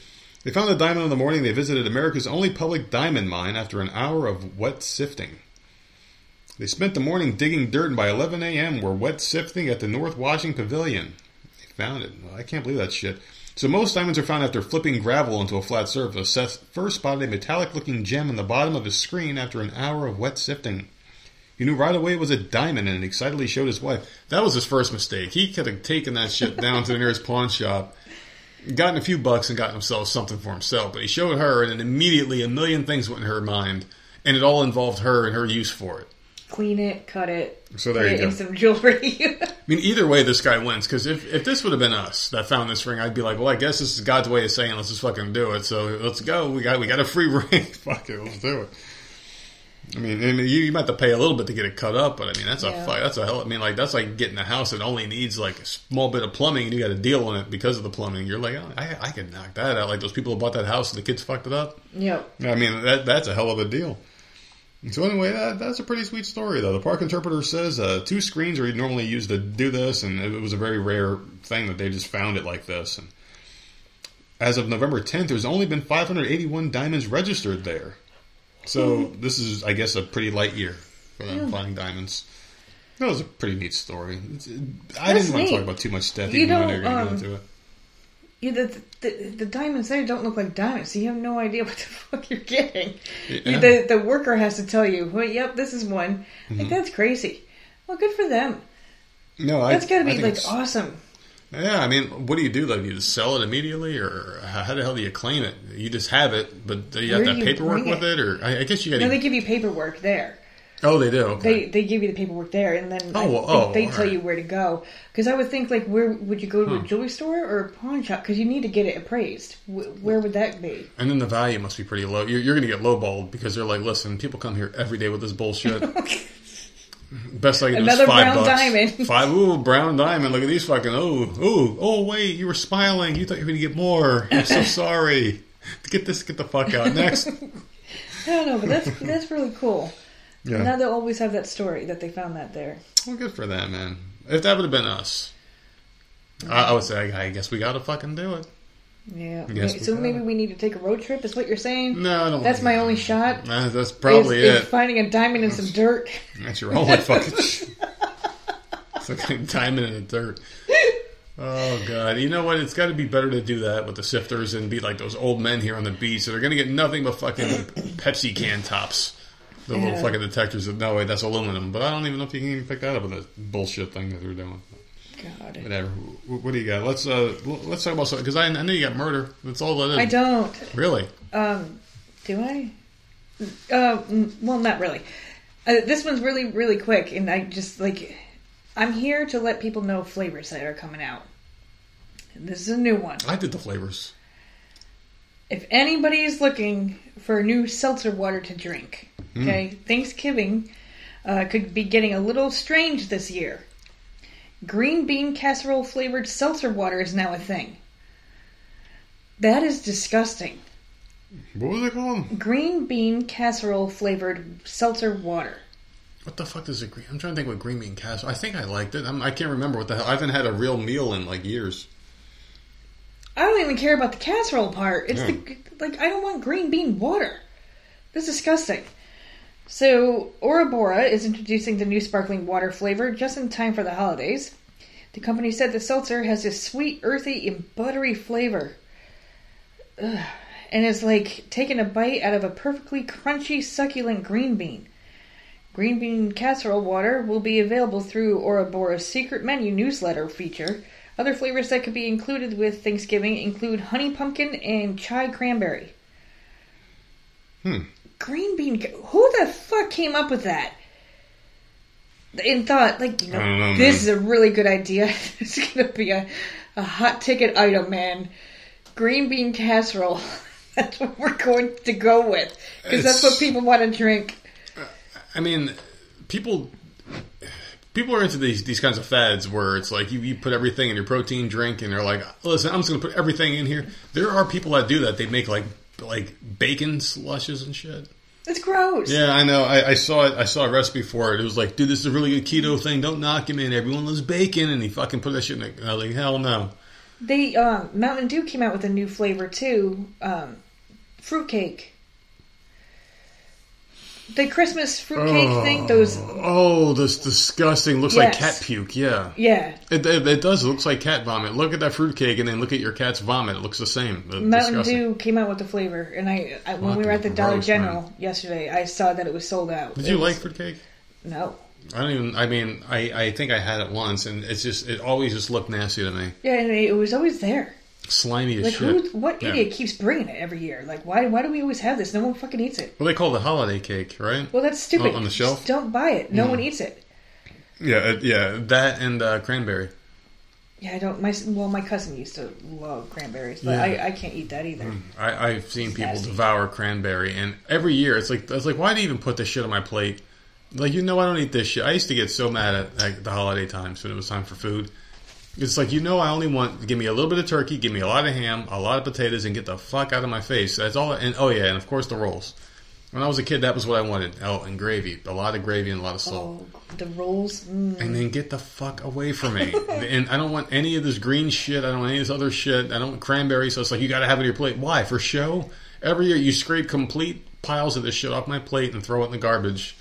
They found the diamond in the morning. They visited America's only public diamond mine after an hour of wet sifting. They spent the morning digging dirt and by 11 a.m. were wet sifting at the North Washington Pavilion. They found it. Well, I can't believe that shit. So most diamonds are found after flipping gravel into a flat surface. Seth first spotted a metallic-looking gem in the bottom of his screen after an hour of wet sifting. He knew right away it was a diamond and excitedly showed his wife. That was his first mistake. He could have taken that shit down to the nearest pawn shop, gotten a few bucks, and gotten himself something for himself. But he showed her, and then immediately a million things went in her mind, and it all involved her and her use for it. Clean it, cut it. So there you go. in some jewelry. I mean, either way, this guy wins. Because if, if this would have been us that found this ring, I'd be like, well, I guess this is God's way of saying, let's just fucking do it. So let's go. We got we got a free <laughs> ring. Fuck it, let's do it. I mean, I mean, you, you might have to pay a little bit to get it cut up, but I mean, that's a Yeah. fight. That's a hell. I mean, like that's like getting a house that only needs like a small bit of plumbing, and you got to deal on it because of the plumbing. You're like, oh, I, I could knock that out. Like those people who bought that house and the kids fucked it up. yep. I mean, that that's a hell of a deal. So anyway, that, that's a pretty sweet story, though. The park interpreter says uh, two screens are normally used to do this, and it was a very rare thing that they just found it like this. And as of November 10th, there's only been 581 diamonds registered there. So this is, I guess, a pretty light year for them finding diamonds. That was a pretty neat story. It's, I That's didn't want to talk about too much death, You even though don't, they're going to um, go into it. Yeah, the, the, the diamonds there don't look like diamonds, so you have no idea <laughs> what the fuck you're getting. Yeah. The, the worker has to tell you, well, yep, this is one. Mm-hmm. Like, that's crazy. Well, good for them. No, I, That's got to be, like, awesome. Yeah, I mean, what do you do? Like, you just sell it immediately, or how the hell do you claim it? You just have it, but do you have Where to do have you paperwork with it, or I, I guess you got No, they give you paperwork there. Oh, they do. Okay. They they give you the paperwork there, and then Oh, well, oh, they oh, all tell right. you where to go. Because I would think, like, where would you go to a hmm. jewelry store or a pawn shop? Because you need to get it appraised. Where would that be? and then the value must be pretty low. You're, you're going to get lowballed because they're like, listen, people come here every day with this bullshit. <laughs> Best I can do Another is five brown bucks. diamond. <laughs> Five, ooh, brown diamond. Look at these fucking, ooh, ooh, oh, wait, you were smiling. You thought you were going to get more. I'm so <laughs> sorry. Get this, get the fuck out. Next. I don't know, but that's that's really cool. Yeah. Now they'll always have that story that they found that there. Well, good for them, man. If that would have been us, I, I would say, I guess we got to fucking do it. Yeah. Wait, so maybe we need to take a road trip. Is what you're saying? No, I don't. That's my only shot. Nah, that's probably is, it. is finding a diamond in some dirt. That's your only <laughs> fucking. it's like a diamond in the dirt. Oh god! You know what? It's got to be better to do that with the sifters and be like those old men here on the beach So they're to get nothing but fucking <coughs> Pepsi can tops. The little fucking detectors. That, no, wait, that's aluminum. But I don't even know if you can even pick that up with that bullshit thing that they're doing. God. Whatever. What do you got? Let's uh, let's talk about something because I, I know you got murder. That's all that is. I don't. Really? Um, do I? Uh, mm, well, not really. Uh, this one's really, really quick, and I just like. I'm here to let people know flavors that are coming out. This is a new one. I did the flavors. If anybody is looking for a new seltzer water to drink, Hmm. okay, Thanksgiving uh, could be getting a little strange this year. Green bean casserole flavored seltzer water is now a thing. That is disgusting. What was it called? Green bean casserole flavored seltzer water. What the fuck does it? Green? I'm trying to think what green bean casserole. I think I liked it. I'm, I can't remember what the hell. I haven't had a real meal in like years. I don't even care about the casserole part. It's the like I don't want green bean water. That's disgusting. So Aura Bora is introducing the new sparkling water flavor just in time for the holidays. The company said the seltzer has this sweet, earthy, and buttery flavor. Ugh. And is like taking a bite out of a perfectly crunchy, succulent green bean. Green bean casserole water will be available through Aura Bora's secret menu newsletter feature. Other flavors that could be included with Thanksgiving include honey pumpkin and chai cranberry. Hmm. Green bean. Who the fuck came up with that? And thought, like, you know, know, this man. is a really good idea. it's going to be a, a hot ticket item, man. Green bean casserole. <laughs> That's what we're going to go with. Because that's what people want to drink. I mean, people people are into these these kinds of fads where it's like you, you put everything in your protein drink and they're like, listen, I'm just going to put everything in here. There are people that do that. They make like like bacon slushes and shit. It's gross. Yeah, I know. I, I saw it. I saw a recipe for it. It was like, dude, this is a really good keto thing. Don't knock him in. Everyone loves bacon, and he fucking put that shit in. it. And I was like, hell no. They um, Mountain Dew came out with a new flavor too, um, fruitcake. The Christmas fruitcake thing. Those Oh, this disgusting. Looks like cat puke. Yeah. yeah, It, it, it does. It looks like cat vomit. Look at that fruitcake and then look at your cat's vomit. It looks the same. Uh, Mountain disgusting. Dew came out with the flavor, and I, I when we were at the Dollar General man. yesterday, I saw that it was sold out. Did It you was- like fruitcake? No. I don't even. I mean, I, I think I had it once, and it's just it always just looked nasty to me. Yeah, and it was always there. Slimy as Like, shit. who? What Yeah. idiot keeps bringing it every year? Like, why? Why do we always have this? No one fucking eats it. Well, they call it the holiday cake, right? Well, that's stupid. Oh, on the shelf? Just don't buy it. No one eats it. Yeah, yeah. That and uh, cranberry. Yeah, I don't. My well, my cousin used to love cranberries, but Yeah. I, I can't eat that either. I, I've seen people Nasty. devour cranberry, and every year it's like it's like why do you even put this shit on my plate? Like you know I don't eat this shit. I used to get so mad at like, the holiday times when it was time for food. It's like you know I only want give me a little bit of turkey, give me a lot of ham, a lot of potatoes, and get the fuck out of my face. That's all. And oh yeah, and of course the rolls. When I was a kid, that was what I wanted. Oh, and gravy, a lot of gravy and a lot of salt. Oh, the rolls. Mm. And then get the fuck away from me. <laughs> and I don't want any of this green shit. I don't want any of this other shit. I don't want cranberry. So it's like you got to have it on your plate. Why? For show? Every year you scrape complete piles of this shit off my plate and throw it in the garbage.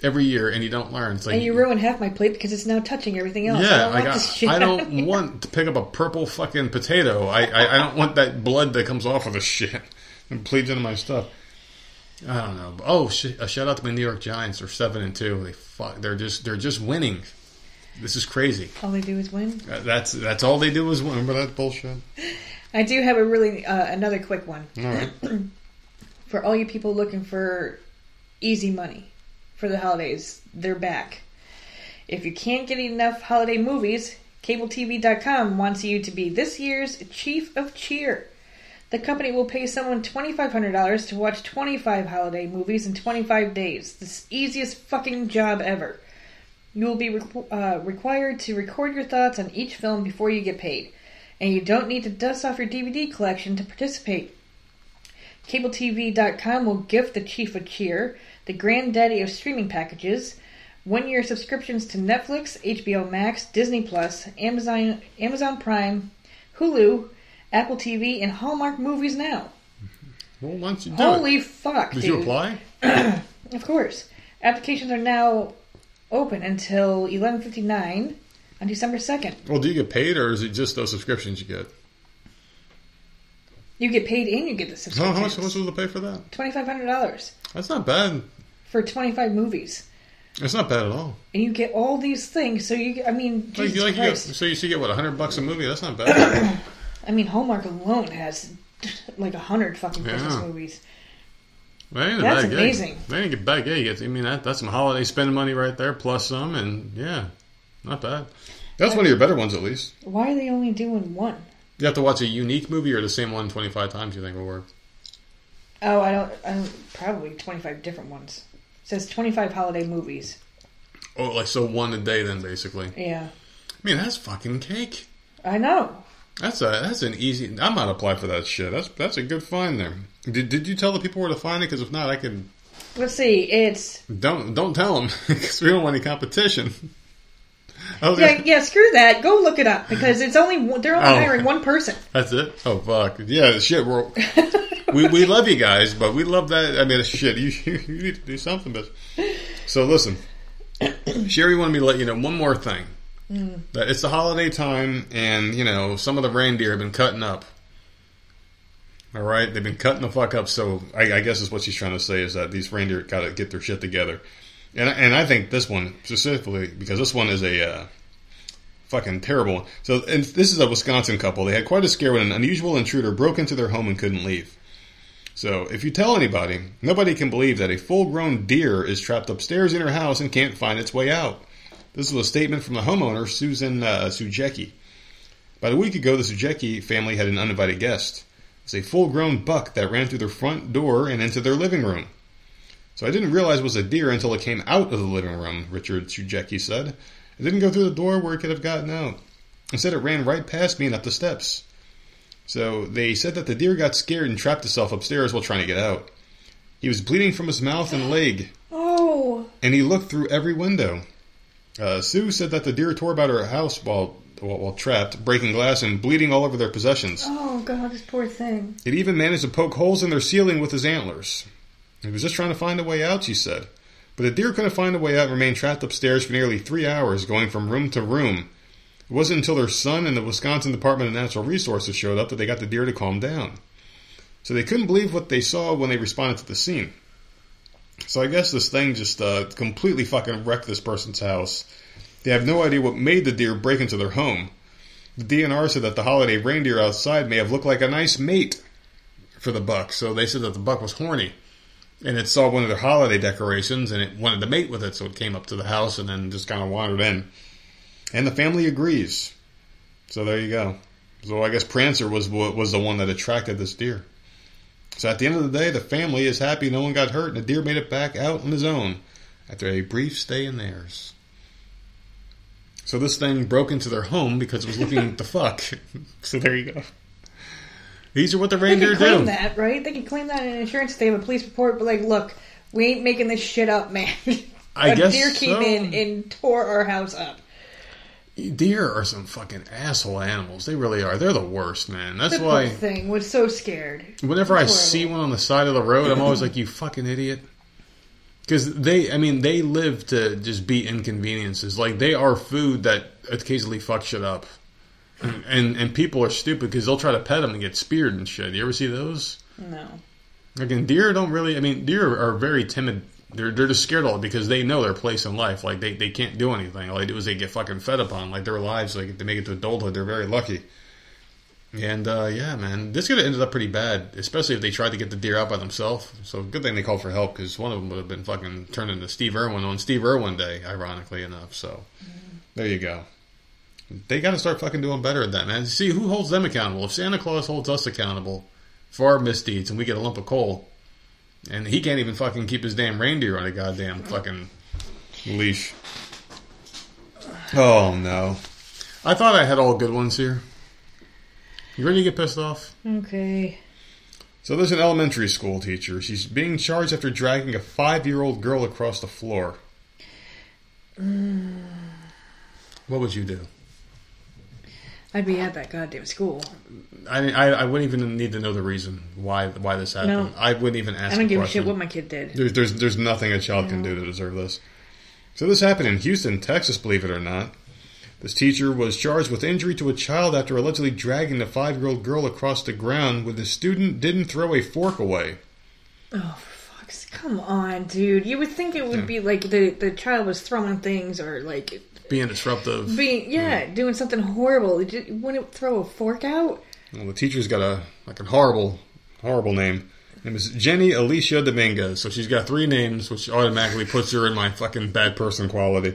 Every year, and you don't learn. It's like And you ruin half my plate because it's now touching everything else. I yeah, don't I, want got. I don't <laughs> want to pick up a purple fucking potato. I, I, I don't want that blood that comes off of the shit <laughs> and bleeds into my stuff. I don't know. Oh, sh- a shout out to my New York Giants. They're seven and two. They fuck. They're just they're just winning. This is crazy. All they do is win. Uh, That's that's all they do is win. Remember that bullshit? I do have a really uh, another quick one All right. <clears throat> for all you people looking for easy money for the holidays. They're back. If you can't get enough holiday movies, CableTV.com wants you to be this year's chief of cheer. The company will pay someone $2,500 to watch 25 holiday movies in 25 days. The easiest fucking job ever. You will be uh, required to record your thoughts on each film before you get paid. And you don't need to dust off your DVD collection to participate. CableTV.com will gift the Chief of Cheer, the granddaddy of streaming packages, one year subscriptions to Netflix, HBO Max, Disney Plus, Amazon, Amazon Prime, Hulu, Apple TV, and Hallmark Movies Now. Well, don't you do Holy it? fuck, Did dude. you apply? <clears throat> Of course. Applications are now open until 11:59 on December 2nd. Well, do you get paid or is it just those subscriptions you get? You get paid and you get the How, subscription. how much, how much was the pay for that? $2,500 That's not bad. For 25 movies. It's not bad at all. And you get all these things. So you, I mean, Like, Jesus you, like you get, so you should get what hundred bucks a movie. That's not bad. <clears throat> I mean, Hallmark alone has like a hundred fucking Christmas Yeah. movies. That ain't a That's bad gig. amazing. That ain't a bad gig. It's- I mean, that, that's some holiday spending money right there, plus some, and yeah, not bad. That's one of your better ones, at least. Why are they only doing one? You have to watch a unique movie or the same one 25 times, you think will work. Oh, I don't. I don't. Probably 25 different ones. Says 25 holiday movies. Oh, like, so one a day then, basically. Yeah, I mean, that's fucking cake. I know. That's a that's an easy. I might apply for that shit. That's that's a good find there. Did, did you tell the people where to find it? Because if not, I can Let's see. It's don't don't tell them because <laughs> we don't want any competition. I was <laughs> oh, Yeah, yeah. Screw that. Go look it up because it's only they're only Oh. hiring one person. That's it. Oh fuck. Yeah, shit. We're, we we love you guys, but we love that. I mean, <laughs> shit. You you need to do something, but so listen. <coughs> Sherry wanted me to let you know one more thing. Mm. That it's the holiday time, and you know some of the reindeer have been cutting up. All right, they've been cutting the fuck up. So I, I guess is what she's trying to say is that these reindeer got to get their shit together, and and I think this one specifically because this one is a. Uh, fucking terrible. So, and this is a Wisconsin couple. They had quite a scare when an unusual intruder broke into their home and couldn't leave. So, if you tell anybody, nobody can believe that a full-grown deer is trapped upstairs in her house and can't find its way out. This was a statement from the homeowner, Susan uh, Sujecki. About a week ago, the Sujecki family had an uninvited guest. It was a full-grown buck that ran through their front door and into their living room. So I didn't realize it was a deer until it came out of the living room, Richard Sujecki said. It didn't go through the door where it could have gotten out. Instead, it ran right past me and up the steps. So they said that the deer got scared and trapped itself upstairs while trying to get out. He was bleeding from his mouth and leg, Oh, and he looked through every window. Uh, Sue said that the deer tore about her house while, while while trapped, breaking glass and bleeding all over their possessions. oh God, this poor thing. It even managed to poke holes in their ceiling with his antlers. He was just trying to find a way out, she said. But the deer couldn't find a way out and remained trapped upstairs for nearly three hours, going from room to room. It wasn't until their son and the Wisconsin Department of Natural Resources showed up that they got the deer to calm down. So they couldn't believe what they saw when they responded to the scene. So I guess this thing just uh, completely fucking wrecked this person's house. They have no idea what made the deer break into their home. The DNR said that the holiday reindeer outside may have looked like a nice mate for the buck. So they said that the buck was horny. And it saw one of their holiday decorations and it wanted to mate with it, so it came up to the house and then just kind of wandered in. And the family agrees. So there you go. So I guess Prancer was was the one that attracted this deer. So at the end of the day, the family is happy no one got hurt and the deer made it back out on his own after a brief stay in theirs. So this thing broke into their home because it was looking <laughs> to fuck. <laughs> So there you go. These are what the reindeer They can claim do. that, right? They can claim that in insurance they have a police report. But like, look, we ain't making this shit up, man. <laughs> I a guess deer came so. in and tore our house up. Deer are some fucking asshole animals. They really are. They're the worst, man. That's The why thing was so scared. whenever I see one on the side of the road, I'm always like, "You fucking idiot." Because they, I mean, they live to just be inconveniences. Like they are food that occasionally fucks shit up, and and, people are stupid because they'll try to pet them and get speared and shit. You ever see those? No. Again, deer don't really. I mean, deer are very timid. They're they're just scared all because they know their place in life. Like they, they can't do anything. All they do is they get fucking fed upon. Like their lives, like if they make it to adulthood, they're very lucky. And uh, yeah, man, this could have ended up pretty bad, especially if they tried to get the deer out by themselves. So good thing they called for help because one of them would have been fucking turned into Steve Irwin on Steve Irwin Day, ironically enough. So there you go. They got to start fucking doing better at that, man. See who holds them accountable. If Santa Claus holds us accountable for our misdeeds and we get a lump of coal, and he can't even fucking keep his damn reindeer on a goddamn fucking leash. Oh no. I thought I had all good ones here. You ready to get pissed off? Okay. So there's an elementary school teacher. She's being charged after dragging a five year old girl across the floor. <sighs> What would you do? I'd be at that goddamn school. I, I I wouldn't even need to know the reason why why this happened. No. I wouldn't even ask. I don't a give a shit what my kid did. There's there's there's nothing a child can do to deserve this. So this happened in Houston, Texas, believe it or not. This teacher was charged with injury to a child after allegedly dragging the five-year-old girl across the ground when the student didn't throw a fork away. Oh, for fuck's come on, dude. You would think it would be like the the child was throwing things or like Being disruptive. being yeah, doing something horrible. It just- Wouldn't it throw a fork out? Well, the teacher's got a like a horrible, horrible name. Her name is Jenny Alicia Dominguez. So she's got three names, which automatically puts her in my fucking bad person quality.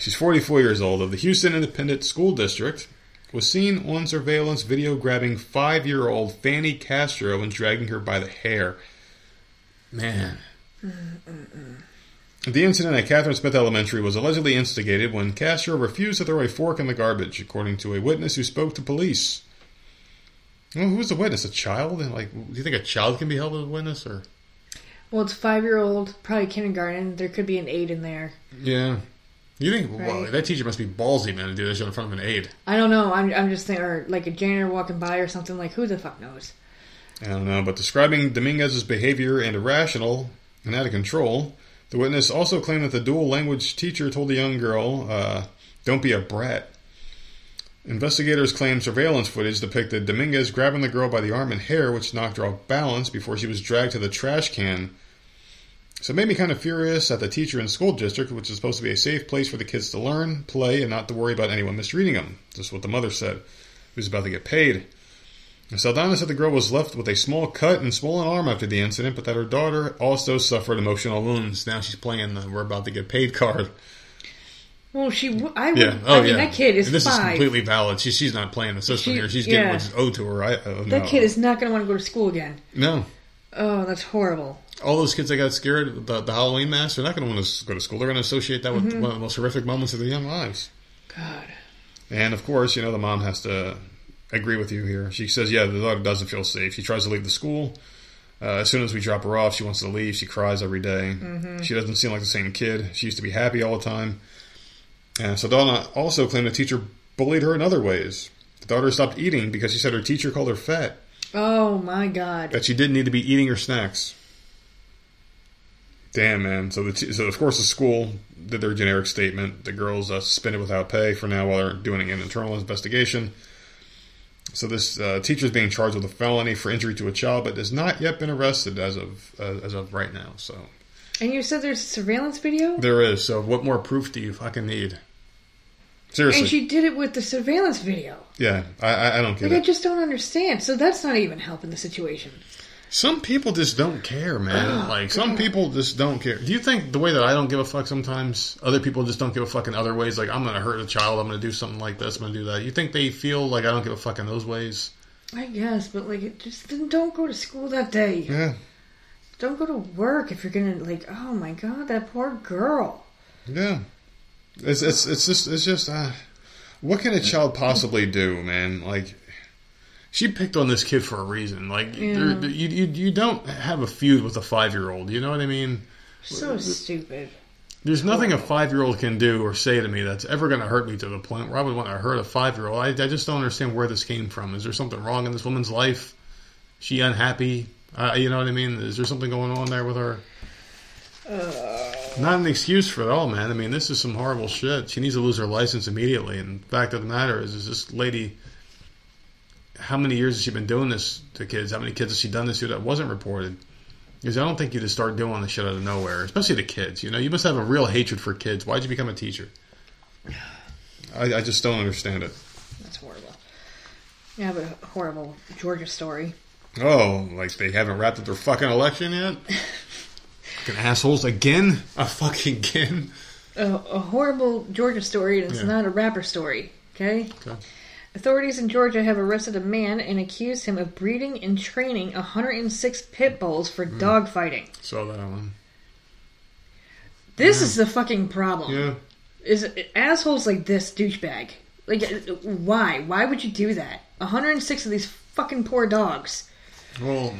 She's 44 years old of the Houston Independent School District. Was seen on surveillance video grabbing five-year-old Fanny Castro and dragging her by the hair. Man. Mm, mm, mm. The incident at Catherine Smith Elementary was allegedly instigated when Castro refused to throw a fork in the garbage, according to a witness who spoke to police. Well, who was the witness? A child? And, Like, do you think a child can be held as a witness? Or Well, it's five year old, probably kindergarten. There could be an eight in there. yeah, You think well, that teacher must be ballsy, man, to do this in front of an aide? I don't know. I'm, I'm just thinking, or like a janitor walking by or something. Like, who the fuck knows? I don't know, but describing Dominguez's behavior and irrational and out of control, the witness also claimed that the dual language teacher told the young girl, uh, "Don't be a brat." Investigators claim surveillance footage depicted Dominguez grabbing the girl by the arm and hair, which knocked her off balance before she was dragged to the trash can. So it made me kind of furious at the teacher and school district, which is supposed to be a safe place for the kids to learn, play, and not to worry about anyone mistreating them. Just what the mother said, who's about to get paid. Saldana said the girl was left with a small cut and swollen arm after the incident, but that her daughter also suffered emotional wounds. Now she's playing the "We're about to get paid" card. Well, she. w- I would. Yeah. Oh I mean, yeah. that kid is And this five. is completely valid. She, she's not playing the system She- here. She's getting yeah. what's owed to her. I, uh, that no. kid is not going to want to go to school again. no. Oh, that's horrible. All those kids that got scared the, the Halloween mask, they're not going to want to go to school. They're going to associate that with Mm-hmm. one of the most horrific moments of their young lives. God. And of course, you know, the mom has to agree with you here. She says, yeah, the daughter doesn't feel safe. She tries to leave the school. Uh, as soon as we drop her off, she wants to leave. She cries every day. She doesn't seem like the same kid. She used to be happy all the time. And Saldana also claimed the teacher bullied her in other ways. The daughter stopped eating because she said her teacher called her fat, Oh my God. that she didn't need to be eating her snacks. Damn, man. So, the t- so of course, the school did their generic statement. The girls uh, suspended without pay for now while they're doing an internal investigation. So this uh, teacher is being charged with a felony for injury to a child, but has not yet been arrested as of uh, as of right now. So And you said there's surveillance video? there is. So what more proof do you fucking need? Seriously, And she did it with the surveillance video. yeah, I, I don't get Like, I just don't understand. So that's not even helping the situation. Some people just don't care, man. Oh, like some people just don't care. Do you think the way that I don't give a fuck sometimes, other people just don't give a fuck in other ways? Like I'm gonna hurt a child, I'm gonna do something like this, I'm gonna do that. You think they feel like I don't give a fuck in those ways? I guess, but like, it just don't go to school that day. Yeah, Don't go to work if you're gonna like. Oh my God, that poor girl. yeah. It's it's it's just it's just uh, what can a child possibly do, man? Like she picked on this kid for a reason. Like Yeah. there- you you you don't have a feud with a five year old. You know what I mean? So stupid. There's nothing a five year old can do or say to me that's ever going to hurt me to the point where I would want to hurt a five year old. I, I just don't understand where this came from. Is there something wrong in this woman's life? She unhappy? Uh, you know what I mean? Is there something going on there with her? Not an excuse for it all, man. I mean, this is some horrible shit. She needs to lose her license immediately. And the fact of the matter is, is this lady, how many years has she been doing this to kids? How many kids has she done this to that wasn't reported? Because I don't think you just start doing this shit out of nowhere, especially the kids. You know, you must have a real hatred for kids. Why'd you become a teacher? <sighs> I, I just don't understand it. That's horrible. Yeah, but a horrible Georgia story. Oh, like they haven't wrapped up their fucking election yet? <laughs> fucking assholes again? A fucking again? A, a horrible Georgia story, and it's Yeah. not a rapper story. Okay. Okay. Authorities in Georgia have arrested a man and accused him of breeding and training 106 pit bulls for Hmm. dog fighting. Saw that one. This is the fucking problem. Yeah. Is assholes like this douchebag? Like, uh, why? Why would you do that? 106 of these fucking poor dogs. Well,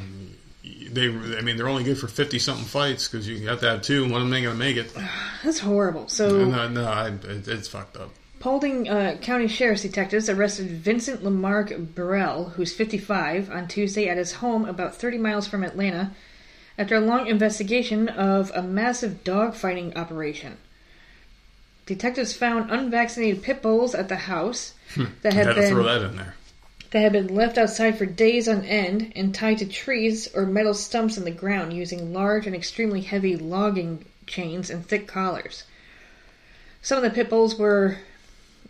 they, I mean, they're only good for 50 something fights because you have to have two, and one of them ain't going to make it. <sighs> That's horrible. So, No, no, I, it, it's fucked up. Paulding uh, County Sheriff's detectives arrested Vincent Lamarck Burrell, who's 55, on Tuesday at his home about 30 miles from Atlanta after a long investigation of a massive dog fighting operation. Detectives found unvaccinated pit bulls at the house that had Had to been throw that in there. that had been left outside for days on end and tied to trees or metal stumps in the ground using large and extremely heavy logging chains and thick collars. Some of the pit bulls were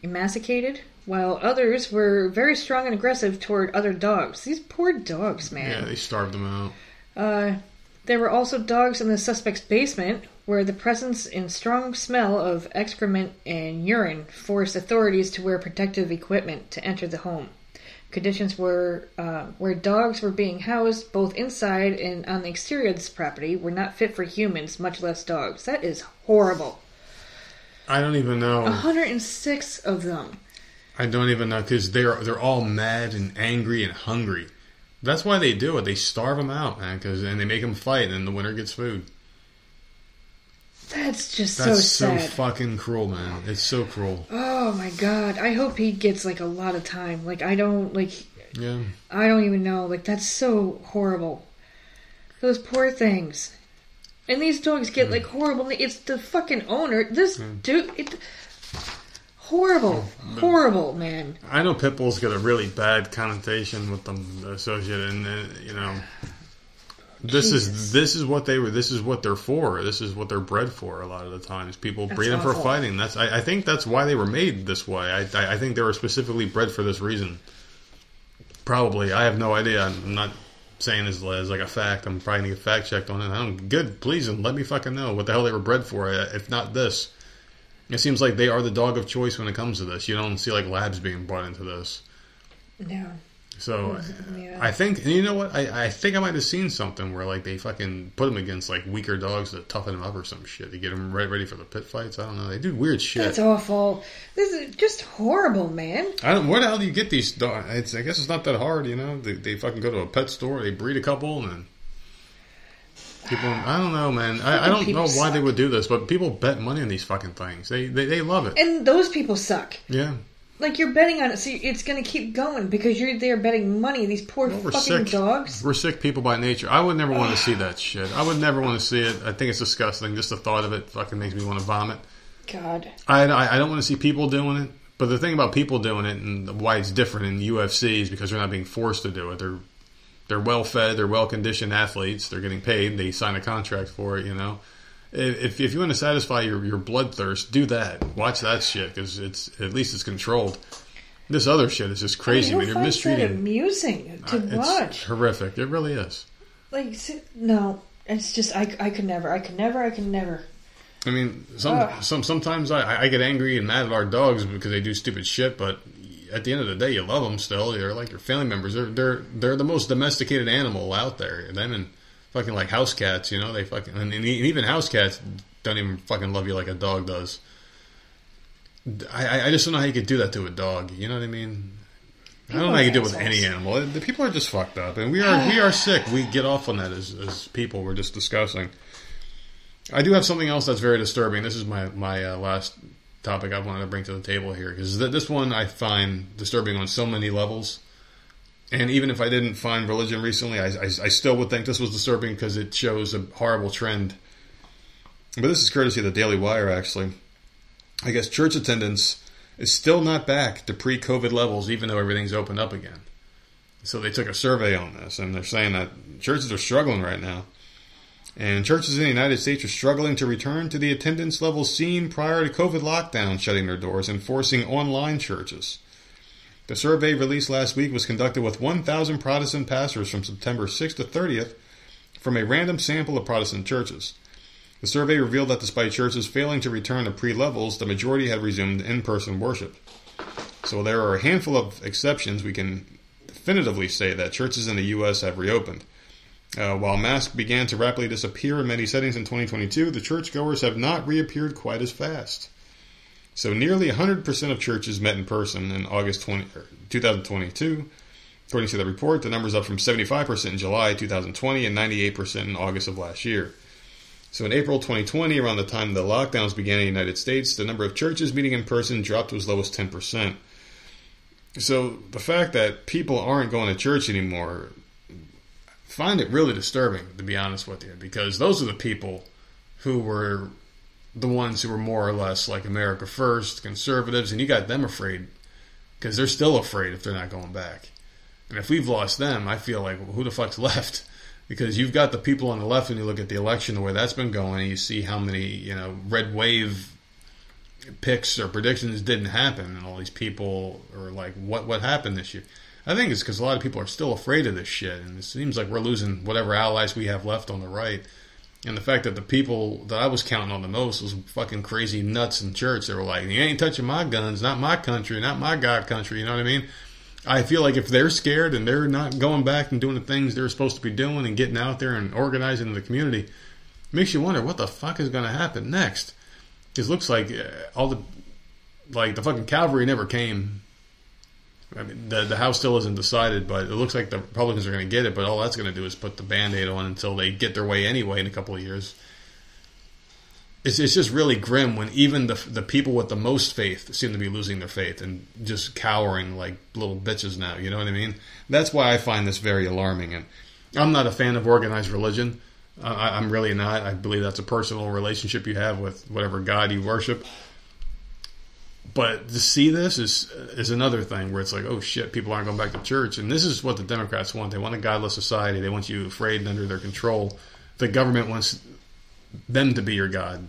emaciated, while others were very strong and aggressive toward other dogs. These poor dogs, man. Yeah, they starved them out. Uh, there were also dogs in the suspect's basement, where the presence and strong smell of excrement and urine forced authorities to wear protective equipment to enter the home. Conditions were uh, where dogs were being housed, both inside and on the exterior of this property, were not fit for humans, much less dogs. That is horrible. I don't even know. 106 of them. I don't even know because they're they're all mad and angry and hungry. That's why they do it. They starve them out, man. Because and they make them fight, and then the winner gets food. That's just so That's so, sad. fucking cruel, man. It's so cruel. oh my god. I hope he gets like a lot of time. Like I don't like Yeah. I don't even know. Like that's so horrible. Those poor things. And these dogs get like horrible. It's the fucking owner. This dude. It, horrible, horrible, man. I know pit bulls get a really bad connotation with them associated, and uh, you know, this Jesus. is this is what they were. This is what they're for. This is what they're bred for. A lot of the times, people breed them for awful. fighting. That's I, I think that's why they were made this way. I, I I think they were specifically bred for this reason. Probably, I have no idea. I'm not saying this as like a fact. I'm probably gonna get fact checked on it. I don't. Good, please, and let me fucking know what the hell they were bred for. uh, If not this. It seems like they are the dog of choice when it comes to this. You don't see like labs being brought into this. No. So Yeah. Mm-hmm. I think, and you know what? I, I think I might have seen something where like they fucking put them against like weaker dogs to toughen them up or some shit to get them re- ready for the pit fights. I don't know. They do weird shit. That's awful. This is just horrible, man. I don't. Where the hell do you get these dogs? It's, I guess it's not that hard, you know. They, they fucking go to a pet store, they breed a couple, and then people. I don't know, man. I, I don't know why they would do this, but people bet money on these fucking things. They they, they love it. And those people suck. Yeah. Like you're betting on it, so it's going to keep going because you're there betting money. These poor Well, fucking sick. dogs. We're sick people by nature. I would never want to see that shit. I would never want to see it. I think it's disgusting. Just the thought of it fucking makes me want to vomit. God. I, I, I don't want to see people doing it. But the thing about people doing it and why it's different in UFC is because they're not being forced to do it. They're they're well fed. They're well conditioned athletes. They're getting paid. They sign a contract for it. You know. If, if you want to satisfy your, your bloodthirst, do that. Watch that shit because it's at least it's controlled. This other shit is just crazy, I mean. You're mistreating. amusing to Uh, It's watch. horrific. It really is. Like, no, it's just I, I could never, I could never, I could never. I mean, some some sometimes I, I get angry and mad at our dogs because they do stupid shit. But at the end of the day, you love them still. They're like your family members. They're they're they're the most domesticated animal out there. Them and fucking like house cats. You know, they fucking and even house cats don't even fucking love you like a dog does. I I- just don't know how you could do that to a dog. You know what I mean? I don't know how you do it with any animal. The people are just fucked up, and we are we are sick. We get off on that as, as people. We're just discussing. I do have something else that's very disturbing. This is my my uh, last topic I wanted to bring to the table here because th- this one I find disturbing on so many levels. And even if I didn't find religion recently, I, I, I still would think this was disturbing because it shows a horrible trend. But this is courtesy of the Daily Wire, actually. I guess church attendance is still not back to pre-COVID levels, even though everything's opened up again. So they took a survey on this, and they're saying that churches are struggling right now. And churches in the United States are struggling to return to the attendance levels seen prior to COVID lockdown shutting their doors and forcing online churches. The survey released last week was conducted with 1,000 Protestant pastors from September 6th to 30th from a random sample of Protestant churches. The survey revealed that despite churches failing to return to pre levels, the majority had resumed in person worship. So there are a handful of exceptions. We can definitively say that churches in the U.S. have reopened. Uh, while masks began to rapidly disappear in many settings in 2022, the churchgoers have not reappeared quite as fast. So nearly 100% of churches met in person in August 20, er, 2022. According to the report, the number's up from 75% in July 2020 and 98% in August of last year. So in April 2020, around the time the lockdowns began in the United States, the number of churches meeting in person dropped to as low as 10%. So the fact that people aren't going to church anymore I find it really disturbing, to be honest with you, because those are the people who were the ones who were more or less like America First, conservatives, and you got them afraid because they're still afraid if they're not going back. And if we've lost them, I feel like who the fuck's left? <laughs> Because you've got the people on the left when you look at the election, the way that's been going, and you see how many, you know, red wave picks or predictions didn't happen, and all these people are like, what what happened this year? I think it's because a lot of people are still afraid of this shit, and it seems like we're losing whatever allies we have left on the right. And the fact that the people that I was counting on the most was fucking crazy nuts in church. They were like, "You ain't touching my guns, not my country, not my God country." You know what I mean? I feel like if they're scared and they're not going back and doing the things they're supposed to be doing and getting out there and organizing the community, it makes you wonder what the fuck is going to happen next. It looks like uh, all the like the fucking cavalry never came. I mean, the the House still isn't decided, but it looks like the Republicans are going to get it. But all that's going to do is put the band-aid on until they get their way anyway in a couple of years. it's, it's just really grim when even the the people with the most faith seem to be losing their faith and just cowering like little bitches now. You know what I mean? That's why I find this very alarming. And I'm not a fan of organized religion. I, I'm really not. I believe that's a personal relationship you have with whatever God you worship. But to see this is is another thing where it's like, oh shit, people aren't going back to church, and this is what the Democrats want. They want a godless society. They want you afraid and under their control. The government wants them to be your god.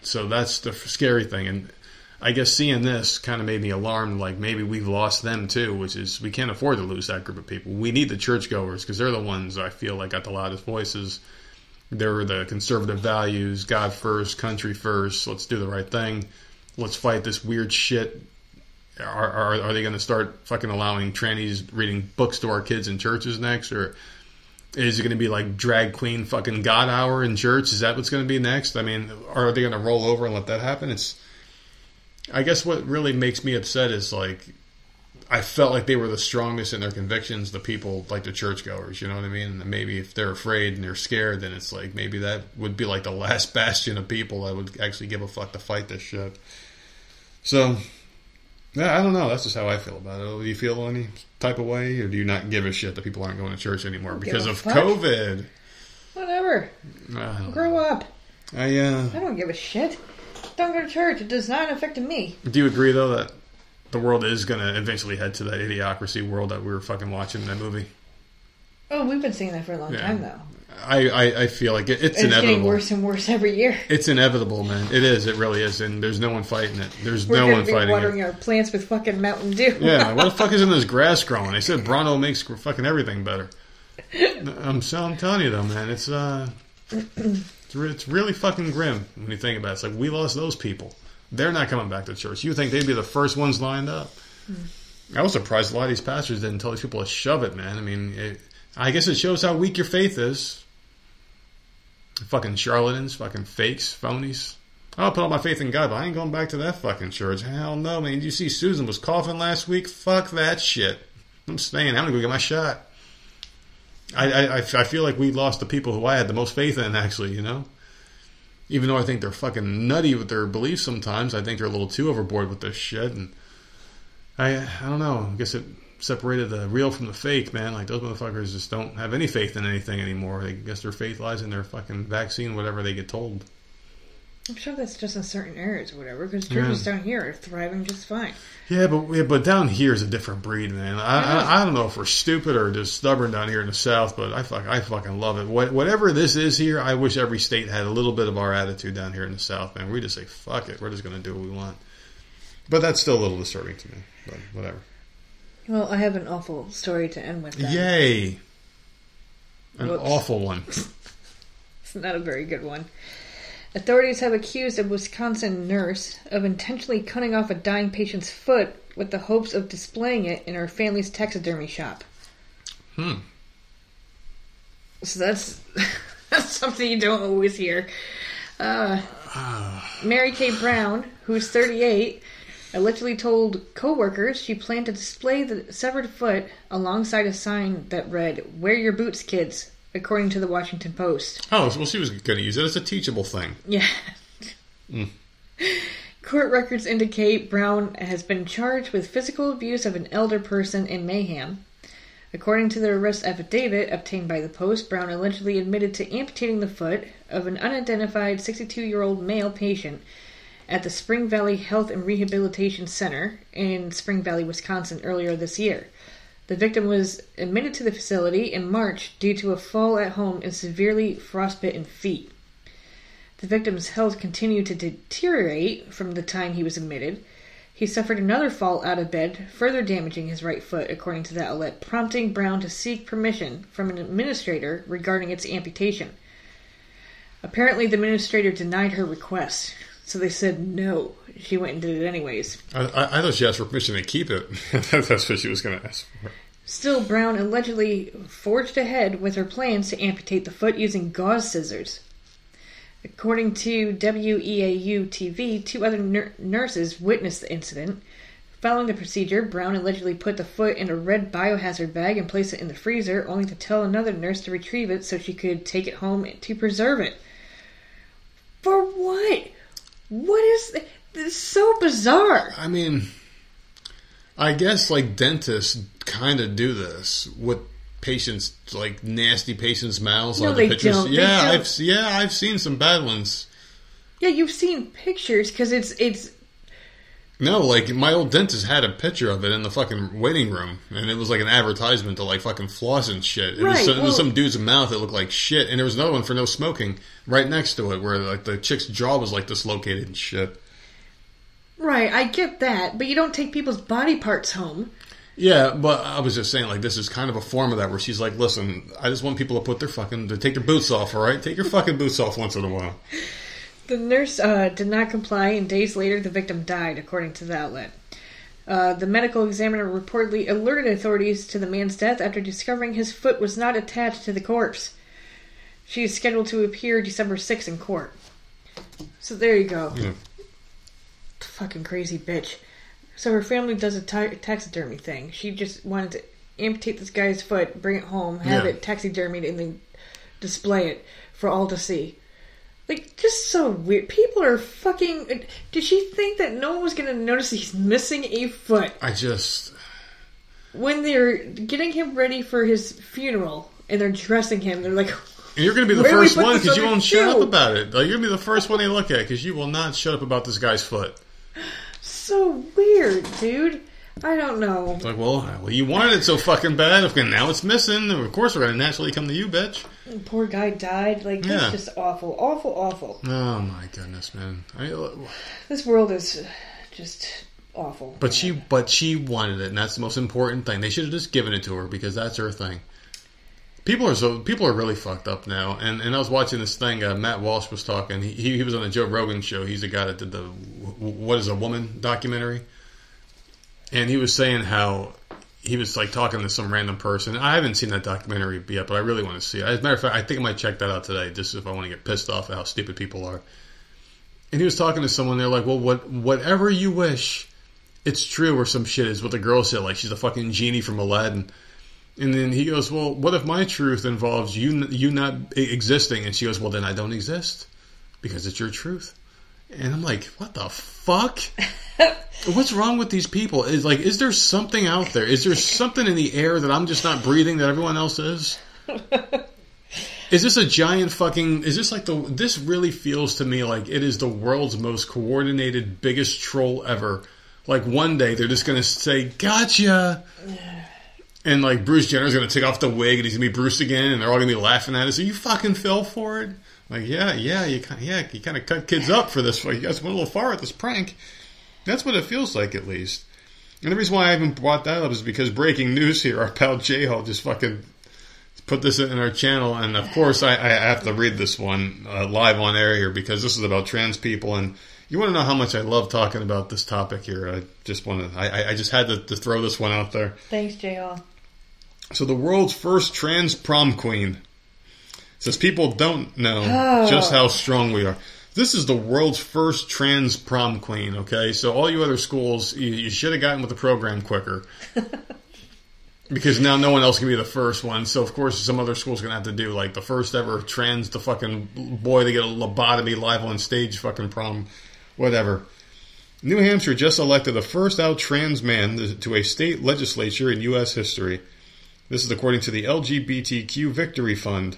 So that's the scary thing. And I guess seeing this kind of made me alarmed. Like maybe we've lost them too, which is we can't afford to lose that group of people. We need the churchgoers because they're the ones I feel like got the loudest voices. They're the conservative values, God first, country first. Let's do the right thing. Let's fight this weird shit. Are, are, are they going to start fucking allowing trannies reading books to our kids in churches next, or is it going to be like drag queen fucking God hour in church? Is that what's going to be next? I mean, are they going to roll over and let that happen? It's, I guess what really makes me upset is like, I felt like they were the strongest in their convictions, the people like the churchgoers, you know what I mean? And maybe if they're afraid and they're scared, then it's like maybe that would be like the last <laughs> bastion of people that would actually give a fuck to fight this shit. So, yeah, I don't know. That's just how I feel about it. Do you feel any type of way, or do you not give a shit that people aren't going to church anymore because of fuck. COVID? Whatever. Grow up. I, uh, I don't give a shit. Don't go to church. It does not affect me. do you agree though that the world is going to eventually head to that idiocracy world that we were fucking watching in that movie? Oh, we've been saying that for a long Yeah. time, though. I, I, I feel like it, it's it's getting worse and worse every year. It's inevitable, man. It is. It really is. And there's no one fighting it. There's We're no one be fighting it. watering our plants with fucking Mountain Dew. <laughs> Yeah, what the <laughs> fuck is in this grass growing? They said Brawndo makes fucking everything better. I'm so I'm telling you though, man. It's uh, it's, re- it's really fucking grim when you think about it. It's like we lost those people. They're not coming back to church. You think they'd be the first ones lined up? I was surprised a lot of these pastors didn't tell these people to shove it, man. I mean, it, I guess it shows how weak your faith is. Fucking charlatans, fucking fakes, phonies. I'll put all my faith in God, but I ain't going back to that fucking church. Hell no, man. You see Susan was coughing last week? Fuck that shit. I'm staying. I'm gonna go get my shot. I, I, I feel like we lost the people who I had the most faith in, actually, you know? Even though I think they're fucking nutty with their beliefs sometimes, I think they're a little too overboard with this shit. And I, I don't know. I guess it separated the real from the fake, man. Like, those motherfuckers just don't have any faith in anything anymore. I guess their faith lies in their fucking vaccine, whatever they get told. I'm sure that's just in certain areas or whatever, because churches down here are thriving just fine. Yeah, but yeah, but down here is a different breed, man. I, I I don't know if we're stupid or just stubborn down here in the South, but I fuck I fucking love it. What, whatever this is here, I wish every state had a little bit of our attitude down here in the South, man. We just say fuck it, we're just gonna do what we want. But that's still a little disturbing to me. But whatever. Well, I have an awful story to end with. Then. Yay! An Whoops. awful one. <laughs> It's not a very good one. Authorities have accused a Wisconsin nurse of intentionally cutting off a dying patient's foot with the hopes of displaying it in her family's taxidermy shop. Hmm. So that's <laughs> that's something you don't always hear. Uh, Mary Kay Brown, who's 38, allegedly told coworkers she planned to display the severed foot alongside a sign that read "Wear your boots, kids," according to the Washington Post. Oh, well, she was going to use it as a teachable thing. Yeah. Hmm. Court records indicate Brown has been charged with physical abuse of an elder person in Mayhem. According to the arrest affidavit obtained by the Post, Brown allegedly admitted to amputating the foot of an unidentified 62 year old male patient at the Spring Valley Health and Rehabilitation Center in Spring Valley, Wisconsin, earlier this year. The victim was admitted to the facility in March due to a fall at home and severely frostbitten feet. The victim's health continued to deteriorate from the time he was admitted. He suffered another fall out of bed, further damaging his right foot, according to the outlet, prompting Brown to seek permission from an administrator regarding its amputation. Apparently, the administrator denied her request, so they said no. She went and did it anyways. I, I, I thought she asked for permission to keep it. <laughs> That's what she was going to ask for. Still, Brown allegedly forged ahead with her plans to amputate the foot using gauze scissors. According to WEAU TV, two other nur- nurses witnessed the incident. Following the procedure, Brown allegedly put the foot in a red biohazard bag and placed it in the freezer, only to tell another nurse to retrieve it so she could take it home to preserve it. For what? What is this? is so bizarre. I mean, I guess like dentists kind of do this with patients, like nasty patients' mouths. No, they the pictures. don't. They Yeah, don't. I've yeah, I've seen some bad ones. Yeah, you've seen pictures because it's it's No, like my old dentist had a picture of it in the fucking waiting room, and it was like an advertisement to like fucking floss and shit. It, was, Right, some, it was some dude's mouth that looked like shit, and there was another one for no smoking right next to it, where like the chick's jaw was like dislocated and shit. right. I get that, but you don't take people's body parts home. Yeah, but I was just saying, like, this is kind of a form of that where she's like, listen, I just want people to put their fucking, to take their boots off, all right? Take your fucking boots off once in a while. The nurse uh, did not comply, and days later, the victim died, according to the outlet. Uh, the medical examiner reportedly alerted authorities to the man's death after discovering his foot was not attached to the corpse. She is scheduled to appear December 6th in court. So there you go. Yeah. Fucking crazy bitch. So her family does a ta- taxidermy thing. She just wanted to amputate this guy's foot, bring it home, have Yeah. it taxidermied, and then display it for all to see. Like, just so weird. People are fucking. Did she think that no one was going to notice he's missing a foot I just, when they're getting him ready for his funeral and they're dressing him? They're like, and you're going to be the Where do we first one because you won't shut up about it. Like, you're going to be the first one they look at because you will not shut up about this guy's foot. so weird, dude. I don't know. It's like, well, well, you wanted it so fucking bad. Okay, now it's missing. Of course, we're going to naturally come to you, bitch. Poor guy died. Like, Yeah. it's just awful, awful, awful. Oh my goodness, man. I, This world is just awful. But she, but she wanted it, and that's the most important thing. They should have just given it to her because that's her thing. People are so people are really fucked up now, and and I was watching this thing. Uh, Matt Walsh was talking. He he was on the Joe Rogan show. He's the guy that did the "What Is a Woman" documentary, and he was saying how he was like talking to some random person. I haven't seen that documentary yet, but I really want to see it. As a matter of fact, I think I might check that out today, just if I want to get pissed off at how stupid people are. And he was talking to someone. They're like, "Well, what whatever you wish." it's true or some shit is what the girl said like she's a fucking genie from aladdin and then he goes well what if my truth involves you you not existing and she goes well then i don't exist because it's your truth and i'm like what the fuck? What's wrong with these people? Is like is there something out there? Is there something in the air that i'm just not breathing that everyone else is? Is this a giant fucking is this like the this really feels to me like it is the world's most coordinated biggest troll ever. Like one day they're just gonna say gotcha. And like bruce jenner's gonna take off the wig and he's gonna be bruce again and they're all gonna be laughing at us so you fucking fell for it like yeah yeah you kind yeah you kind of cut kids up for this you guys went a little far at this prank that's what it feels like at least and the reason why i haven't brought that up is because breaking news here our pal j hall just fucking put this in our channel, and of course, I, I have to read this one uh, live on air here because this is about trans people, and you want to know how much I love talking about this topic here. I just want to, I, I- I just had to, to throw this one out there. Thanks, JL. So, the world's first trans prom queen says people don't know Oh. just how strong we are. This is the world's first trans prom queen. Okay, so all you other schools, you, you should have gotten with the program quicker. <laughs> because now no one else can be the first one. So of course some other school's gonna have to do like the first ever trans the fucking boy to get a lobotomy live on stage fucking prom, whatever. New Hampshire just elected the first out trans man to a state legislature in U.S. history. This is according to the LGBTQ Victory Fund.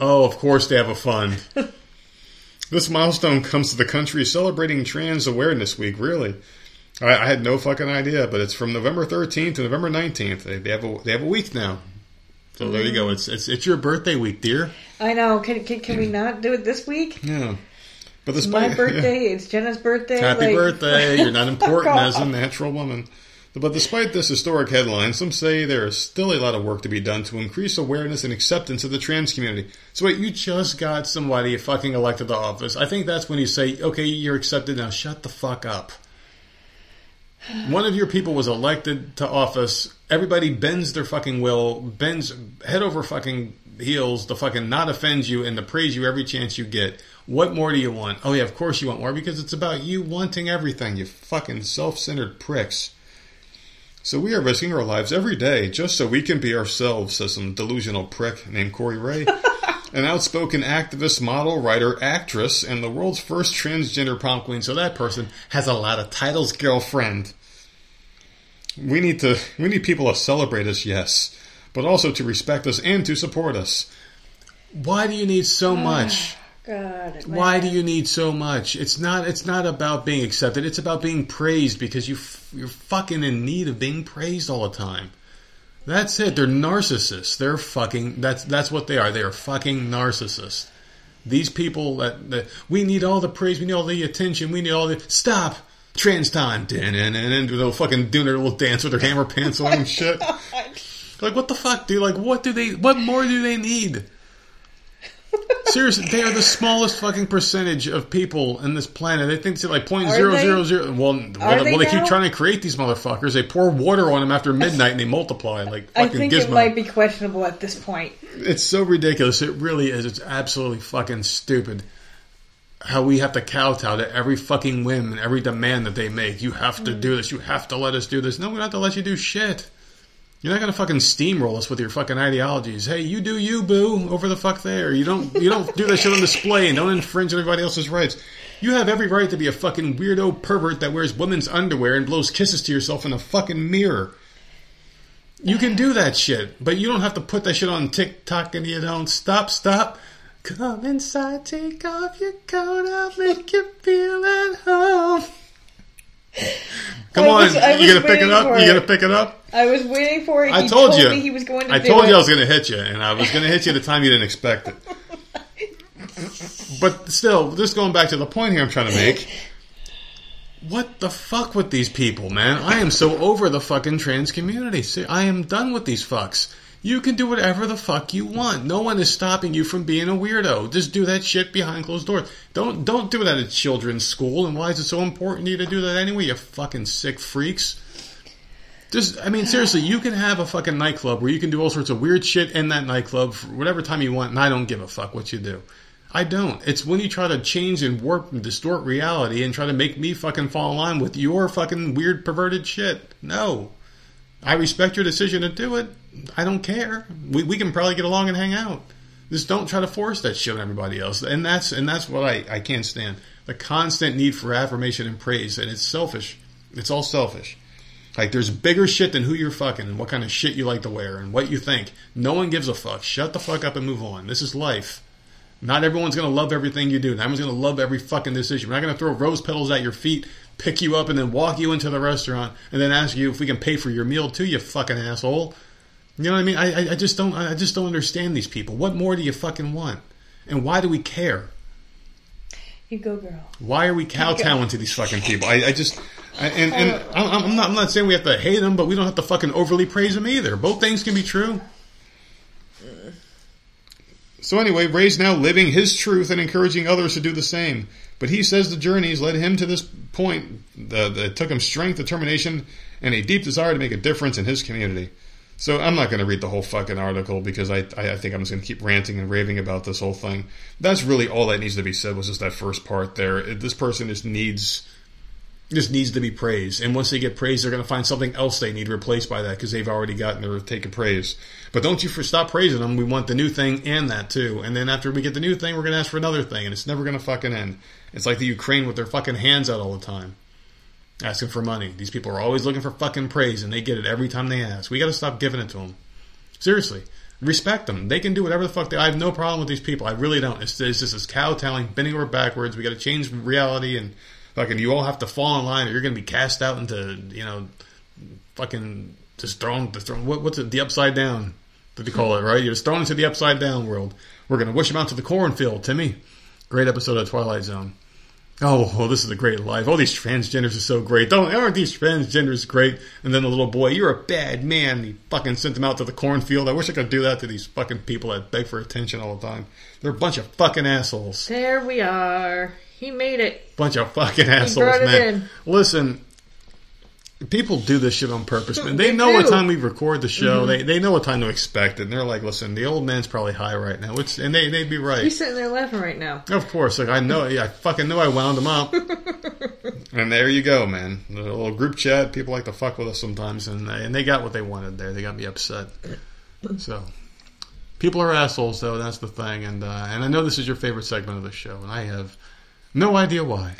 Oh, of course they have a fund. <laughs> this milestone comes to the country celebrating Trans Awareness Week. Really, I, I had no fucking idea, but it's from November 13th to November 19th. They, they have a they have a week now. So there you go. Mm. It's it's it's your birthday week, dear. I know. Can, can can we <clears throat> not do it this week? Yeah. But this It's my <laughs> birthday. It's Jenna's birthday. Happy like- birthday. You're not <laughs> important as a natural woman. But despite this historic headline, some say there is still a lot of work to be done to increase awareness and acceptance of the trans community. So wait, you just got somebody fucking elected to office. I think that's when you say, okay, you're accepted now, shut the fuck up. One of your people was elected to office. Everybody bends their fucking will, bends head over fucking heels to fucking not offend you and to praise you every chance you get. What more do you want? Oh yeah, of course you want more because it's about you wanting everything, you fucking self-centered pricks. So we are risking our lives every day just so we can be ourselves, says some delusional prick named Corey Ray. <laughs> an outspoken activist, model, writer, actress, and the world's first transgender prom queen. So that person has a lot of titles, girlfriend. We need to we need people to celebrate us, yes, but also to respect us and to support us. Why do you need so ah, much? God. Why do you need so much? It's not. It's not about being accepted. It's about being praised because you you're fucking in need of being praised all the time. That's it. They're narcissists. They're fucking. That's that's what they are. They are fucking narcissists. These people that, that we need all the praise. We need all the attention. We need all the stop. Trans time. And and and they'll fucking doing their little dance with their hammer pants on and shit. <laughs> Oh like what the fuck, dude? Like what do they? What more do they need? Seriously, they are the smallest fucking percentage of people in this planet. They think it's like point zero they? zero zero. Well, well, they well, they keep trying to create these motherfuckers. They pour water on them after midnight and they multiply like fucking. I think Gizmo. it might be questionable at this point. It's so ridiculous. It really is. It's absolutely fucking stupid. How we have to kowtow to every fucking whim and every demand that they make. You have to mm. do this. You have to let us do this. No, we don't have to let you do shit. You're not gonna fucking steamroll us with your fucking ideologies. Hey, you do you, boo, over the fuck there. You don't you don't do that shit on display and don't infringe on everybody else's rights. You have every right to be a fucking weirdo pervert that wears women's underwear and blows kisses to yourself in a fucking mirror. You can do that shit, but you don't have to put that shit on TikTok and you don't stop, stop. Come inside, take off your coat, I'll make you feel at home. Come on, was- I you gonna pick it up? You it. gonna pick it up? I was waiting for it. I he told, you. me he was going to I told it. you I was to hit you, and I was to hit you at the time you didn't expect it. <laughs> But still, just going back to the point here I'm trying to make. What the fuck with these people, man? I am so over the fucking trans community. See, I am done with these fucks. You can do whatever the fuck you want. No one is stopping you from being a weirdo. Just do that shit behind closed doors. Don't don't do it at children's school. And why is it so important to you to do that anyway? You fucking sick freaks. Just, I mean, seriously, you can have a fucking nightclub where you can do all sorts of weird shit in that nightclub for whatever time you want, and I don't give a fuck what you do. I don't. It's when you try to change and warp and distort reality and try to make me fucking fall in line with your fucking weird perverted shit. No. I respect your decision to do it. I don't care. We, we can probably get along and hang out. Just don't try to force that shit on everybody else. And that's and that's what I, I can't stand. The constant need for affirmation and praise, and it's selfish. It's all selfish. Like there's bigger shit than who you're fucking and what kind of shit you like to wear and what you think. No one gives a fuck. Shut the fuck up and move on. This is life. Not everyone's gonna love everything you do. Not everyone's gonna love every fucking decision. We're not gonna throw rose petals at your feet, pick you up, and then walk you into the restaurant and then ask you if we can pay for your meal too. You fucking asshole. You know what I mean? I, I, just don't. I just don't understand these people. What more do you fucking want? And why do we care? You go, girl. Why are we kowtowing to these fucking people? I, I just, I, and and uh, I'm I'm not I'm not saying we have to hate them, but we don't have to fucking overly praise them either. Both things can be true. Uh. So anyway, Ray's now living his truth and encouraging others to do the same. But he says the journeys led him to this point that, took him strength, determination, and a deep desire to make a difference in his community. So I'm not going to read the whole fucking article because I, I, think I'm just going to keep ranting and raving about this whole thing. That's really all that needs to be said was just that first part there. This person just needs just needs to be praised. And once they get praised, they're going to find something else they need replaced by that because they've already gotten their taken praise. But don't you for stop praising them. We want the new thing and that too. And then after we get the new thing, we're going to ask for another thing, and it's never going to fucking end. It's like the Ukraine with their fucking hands out all the time, asking for money. These people are always looking for fucking praise, and they get it every time they ask. We got to stop giving it to them. Seriously. Respect them. They can do whatever the fuck they. I have no problem with these people. I really don't. It's, it's just this kowtowing, bending over backwards. We got to change reality, and fucking, you all have to fall in line, or you're going to be cast out into, you know, fucking just thrown, thrown. What, what's it? The upside down. Do you call it? Right? You're just thrown into the upside down world. We're going to wish them out to the cornfield. Timmy, great episode of Twilight Zone. Oh, oh, this is a great life. Oh, these transgenders are so great. Don't aren't these transgenders great? And then the little boy, you're a bad man. He fucking sent them out to the cornfield. I wish I could do that to these fucking people that beg for attention all the time. They're a bunch of fucking assholes. There we are. He made it. Bunch of fucking assholes, man. Listen, people do this shit on purpose, man. They, They know what time we record the show. They they know what time to expect it. And they're like, listen, the old man's probably high right now. Which, and they they'd be right. He's sitting there laughing right now. Of course, like I know, yeah, I fucking know I wound them up. <laughs> and there you go, man. The little group chat, people like to fuck with us sometimes, and they, and they got what they wanted there. They got me upset. So, People are assholes, though. That's the thing, and uh, and I know this is your favorite segment of the show, and I have no idea why.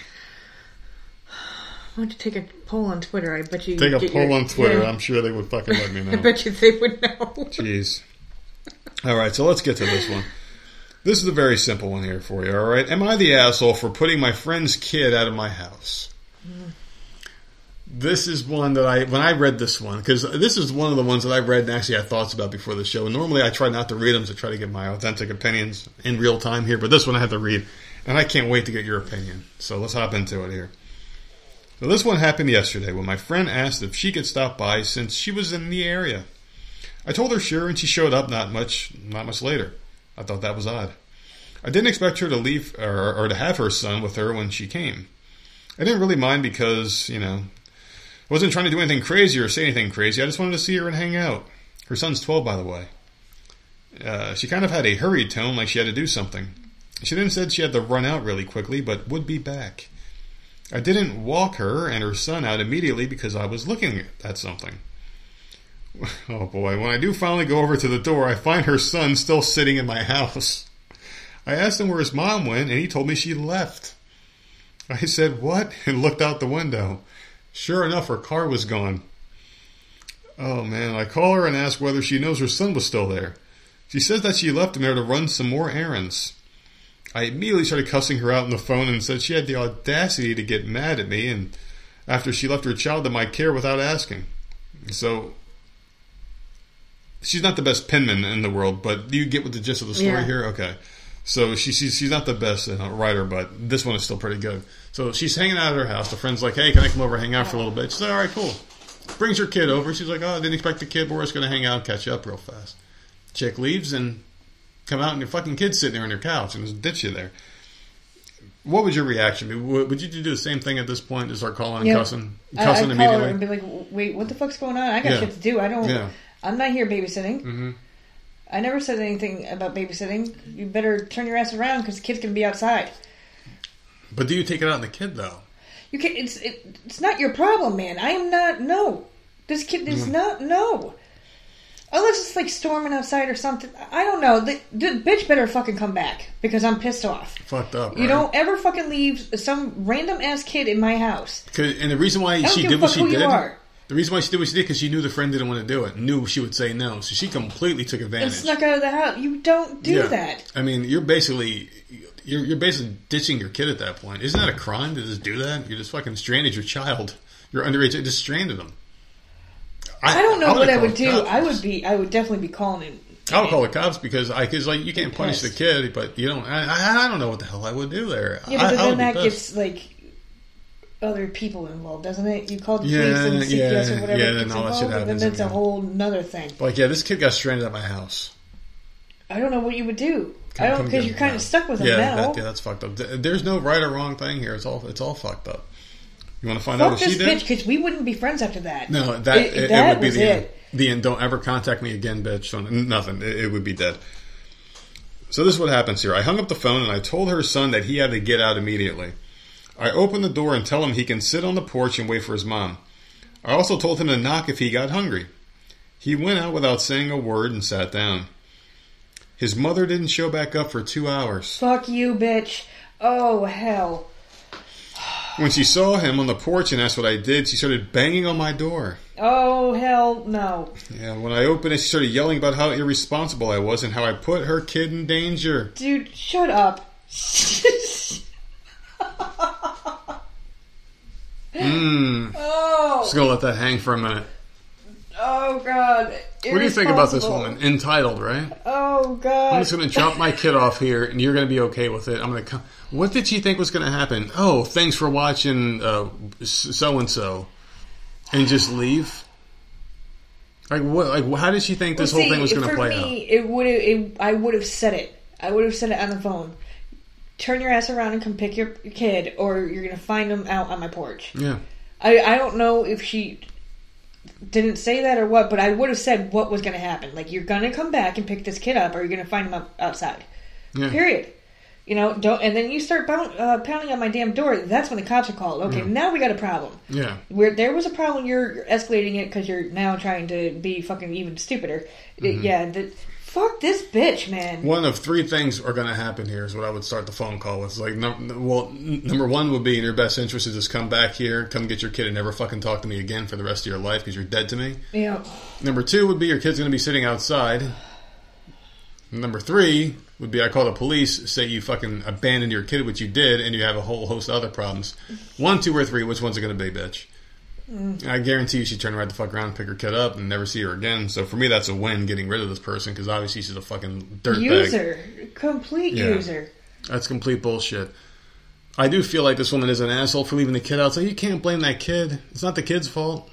Why want to take a poll on Twitter? I bet you Take a poll your- on Twitter. Yeah. I'm sure they would fucking let me know. <laughs> I bet you they would know. Jeez. All right, so let's get to this one. This is a very simple one here for you. All right, am I the asshole for putting my friend's kid out of my house? This is one that I when I read this one because this is one of the ones that I read and actually had thoughts about before the show. And normally I try not to read them to try to get my authentic opinions in real time here, but this one I had to read, and I can't wait to get your opinion. So let's hop into it here. So this one happened yesterday when my friend asked if she could stop by since she was in the area. I told her sure, and she showed up not much not much later. I thought that was odd. I didn't expect her to leave or, or to have her son with her when she came. I didn't really mind because you know I wasn't trying to do anything crazy or say anything crazy. I just wanted to see her and hang out. Her son's twelve, by the way. Uh, she kind of had a hurried tone, like she had to do something. She then said she had to run out really quickly, but would be back. I didn't walk her and her son out immediately because I was looking at something. <laughs> Oh boy, when I do finally go over to the door, I find her son still sitting in my house. I asked him where his mom went, and he told me she left. I said, What? <laughs> and looked out the window. Sure enough, her car was gone. Oh man, I call her and ask whether she knows her son was still there. She says that she left him there to run some more errands. I immediately started cussing her out on the phone and said she had the audacity to get mad at me and after she left her child to my care without asking. So she's not the best penman in the world, but do you get what the gist of the story Yeah. here? Okay. So she, she's she's not the best uh, writer, but this one is still pretty good. So she's hanging out at her house. The friend's like, "Hey, can I come over and hang out for a little bit?" She's like, "All right, cool." Brings her kid over. She's like, "Oh, I didn't expect the kid. But we're just gonna hang out and catch up real fast." Chick leaves and come out, and your fucking kid's sitting there on your couch and just ditch you there. What was your reaction? Would would you do the same thing at this point? Just start calling and Yeah. cussing, I, I'd call her immediately? and be like, "Wait, what the fuck's going on? I got Yeah. shit to do. I don't. Yeah. I'm not here babysitting. hmm I never said anything about babysitting. You better turn your ass around because the kid's gonna be outside. But do you take it out on the kid though? You can. It's it, it's not your problem, man. I am not. No, this kid is not. No. Unless it's like storming outside or something. I don't know. The, the bitch better fucking come back because I'm pissed off. Fucked up. You right? don't ever fucking leave some random ass kid in my house. and the reason why she did what she did, the reason why she did what she did, because she knew the friend didn't want to do it, knew she would say no, so she completely took advantage. And snuck out of the house. You don't do Yeah. that. I mean, you're basically you're you're basically ditching your kid at that point. Isn't that a crime to just do that? You just fucking stranded your child. You're underage. Just stranded them. I don't know I'm what I would do. cops. I would be. I would definitely be calling him. I would call the cops because I because like you can't punish the kid, but you don't. I, I, I don't know what the hell I would do there. Yeah, but I then that gets like other people involved, doesn't it? You call the Yeah, police and CPS yeah, or whatever yeah, then gets all that shit involved, and then happens, that's a whole nother thing. like yeah, this kid got stranded at my house. I don't know what you would do. Come- I don't because you're kind now. of stuck with him yeah, now. That, yeah, that's fucked up. There's no right or wrong thing here. It's all it's all fucked up. You want to find out Fuck what this she did? bitch because we wouldn't be friends after that. No, that It- it, it would be was the end. it. The end. Don't ever contact me again, bitch. Nothing. It, it would be dead. So this is what happens here. I hung up the phone and I told her son that he had to get out immediately. I opened the door and tell him he can sit on the porch and wait for his mom. I also told him to knock if he got hungry. He went out without saying a word and sat down. His mother didn't show back up for two hours. Fuck you, bitch. Oh hell. When she saw him on the porch and asked what I did, she started banging on my door. Oh hell no. Yeah, when I opened it, she started yelling about how irresponsible I was and how I put her kid in danger. Dude, shut up. Mmm. oh, Just gonna let that hang for a minute. Oh god. What do you think about this woman? Entitled, right? Oh god. I'm just gonna drop my kid off here, and you're gonna be okay with it. I'm gonna come. What did she think was gonna happen? Oh, thanks for watching, uh, so and so, and just leave. Like what? Like how did she think this Well, whole thing was gonna for play me, It would. It, I would have said it. I would have said it on the phone. Turn your ass around and come pick your kid, or you're gonna find him out on my porch. Yeah. I I don't know if she didn't say that or what, but I would have said what was gonna happen. Like you're gonna come back and pick this kid up, or you're gonna find him up outside. Yeah. Period. You know, don't. And then you start pound, uh, pounding on my damn door. That's when the cops are called. Okay, now we got a problem. Yeah. Where there was a problem, you're, you're escalating it because you're now trying to be fucking even stupider. Mm-hmm. Yeah, the, Fuck this bitch, man. One of three things are going to happen here is what I would start the phone call with. Like, num- well, n- number one would be in your best interest to just come back here, come get your kid, and never fucking talk to me again for the rest of your life because you're dead to me. Yeah. Number two would be your kid's going to be sitting outside. Number three would be I call the police, say you fucking abandoned your kid, which you did, and you have a whole host of other problems. One, two, or three, which one's it going to be, bitch? Mm. I guarantee you she'd turn right the fuck around, pick her kid up, and never see her again. So for me, that's a win getting rid of this person because obviously she's a fucking dirtbag. User. Complete Yeah. user. That's complete bullshit. I do feel like this woman is an asshole for leaving the kid outside. You can't blame that kid. It's not the kid's fault.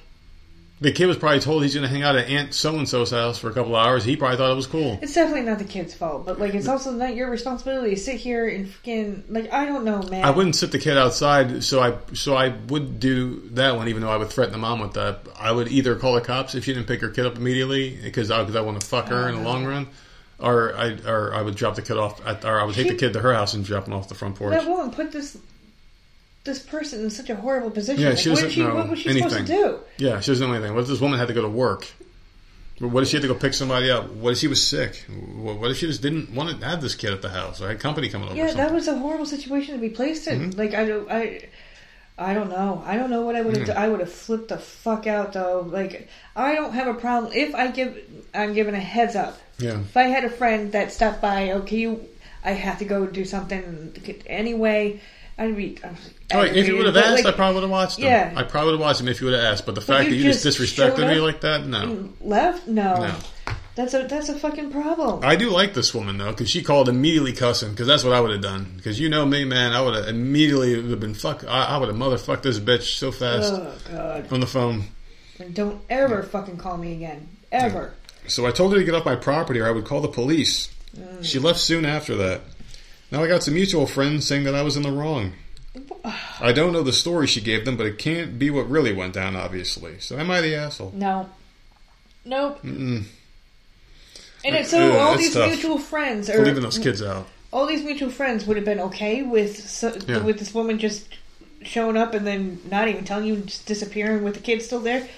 The kid was probably told he's going to hang out at Aunt So and So's house for a couple of hours. He probably thought it was cool. It's definitely not the kid's fault, but like it's also not your responsibility to sit here and freaking like I don't know, man. I wouldn't sit the kid outside, so I so I would do that one, even though I would threaten the mom with that. I would either call the cops if she didn't pick her kid up immediately because I, cause I want to fuck her in the uh-huh. long run, or I or I would drop the kid off, at, or I would take She- the kid to her house and drop him off the front porch. That woman put this this person in such a horrible position. Yeah, like, she what, doesn't she, know what was she anything. supposed to do? Yeah, she doesn't know anything. What if this woman had to go to work? What if she had to go pick somebody up? What if she was sick? What if she just didn't want to have this kid at the house or had company coming over? Yeah, that was a horrible situation to be placed in. Mm-hmm. Like I don't, I, I don't know. I don't know what I would have. Done. I would have flipped the fuck out though. Like I don't have a problem if I give. I'm given a heads up. yeah. If I had a friend that stopped by, okay, you, I have to go do something anyway. I'd be. Oh, wait, if you would have asked, but, I probably would have watched him. Yeah. I probably would have watched him if you would have asked. But the fact that you just, just disrespected me like that, no. left. No. No. that's a that's a fucking problem. I do like this woman though, because she called immediately cussing, because that's what I would have done. Because you know me, man, I would have immediately have been fuck. I, I would have motherfucked this bitch so fast oh god! on the phone. And don't ever fucking call me again, ever. So I told her to get off my property or I would call the police. Mm. She left soon after that. Now I got some mutual friends saying that I was in the wrong. I don't know the story she gave them, but it can't be what really went down, obviously. So am I the asshole? No. Nope. Mm-mm. And it, so Ugh, all these tough. mutual friends are leaving those kids out. all these mutual friends would have been okay with so, Yeah. with this woman just showing up and then not even telling you, just disappearing with the kids still there.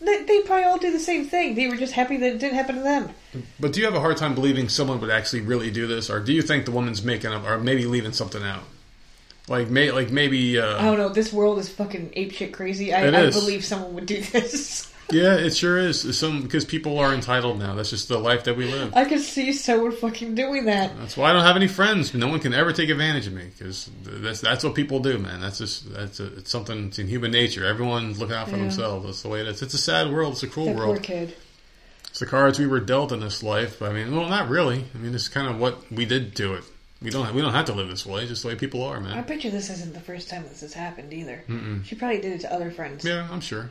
They, they probably all do the same thing. They were just happy that it didn't happen to them. But do you have a hard time believing someone would actually really do this, or do you think the woman's making up, or maybe leaving something out? Like, may, like maybe. Uh, I don't know. This world is fucking apeshit crazy. I, I believe someone would do this. <laughs> yeah, it sure is. Some because people are entitled now. That's just the life that we live. I could see someone fucking doing that. That's why I don't have any friends. No one can ever take advantage of me because that's that's what people do, man. That's just that's a, it's something. It's in human nature. Everyone's looking out for Yeah. themselves. That's the way it is. It's a sad world. It's a cruel That poor world. kid. It's the cards we were dealt in this life. I mean, well, not really. I mean, it's kind of what we did to it. We don't we don't have to live this way. It's just the way people are, I man. bet you this isn't the first time this has happened either. Mm-mm. She probably did it to other friends. Yeah, I'm sure.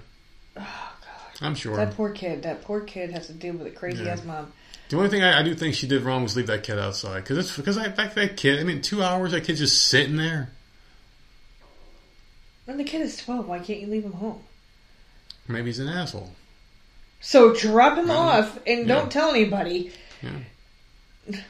Oh god. I'm sure. That poor kid. That poor kid has to deal with a crazy Yeah. ass mom. The only thing I, I do think she did wrong was leave that kid outside because it's because I that, that kid. I mean, two hours that kid's just sitting there. When the kid is twelve, why can't you leave him home? Maybe he's an asshole. So drop him off and Yeah. don't tell anybody. Yeah.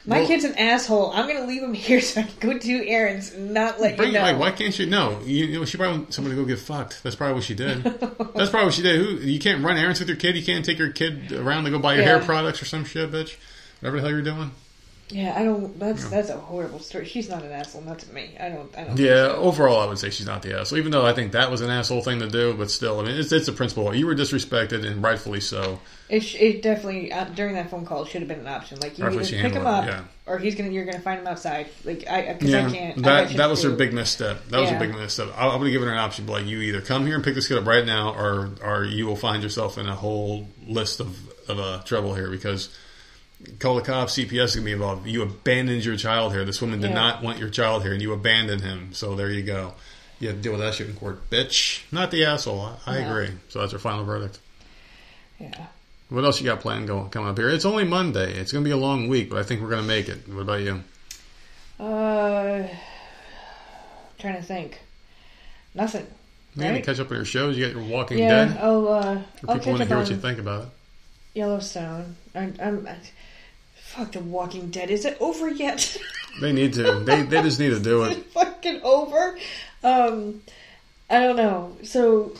My Well- kid's an asshole. I'm gonna leave him <laughs> here so I can go do errands and not let Bring you know. like why can't you? No, you, you know she probably somebody to go get fucked. That's probably what she did. That's probably what she did. Who you can't run errands with your kid. You can't take your kid around to go buy your hair products or some shit, bitch. Whatever the hell you're doing. Yeah, I don't. That's that's a horrible story. She's not an asshole, not to me. I don't. I don't. Yeah, overall, I would say she's not the asshole. Even though I think that was an asshole thing to do, but still, I mean, it's, it's a principle. You were disrespected, and rightfully so. It, it definitely uh, during that phone call should have been an option. Like you either pick him up, it, yeah. or he's gonna you're gonna find him outside. Like I because Yeah, I can't. That shit that was her big misstep. That was Yeah. a big misstep. I, I would have given her an option, like you either come here and pick this kid up right now, or or you will find yourself in a whole list of of uh, trouble here because call the cops, CPS is gonna be involved. You abandoned your child here. This woman did Yeah. not want your child here, and you abandoned him. So there you go. You have to deal with that shit in court, bitch. Not the asshole. I, I agree. So that's our final verdict. Yeah. What else you got planned going coming up here? It's only Monday. It's gonna be a long week, but I think we're gonna make it. What about you? Uh, trying to think. Nothing. You gonna catch up on your shows? You got your Walking Yeah. Dead. I'll uh, people want to hear on what you think about it. Yellowstone. I'm. I'm fuck the Walking Dead. Is it over yet? <laughs> They need to. They they just need to do Is it. it fucking over? Um, I don't know. So,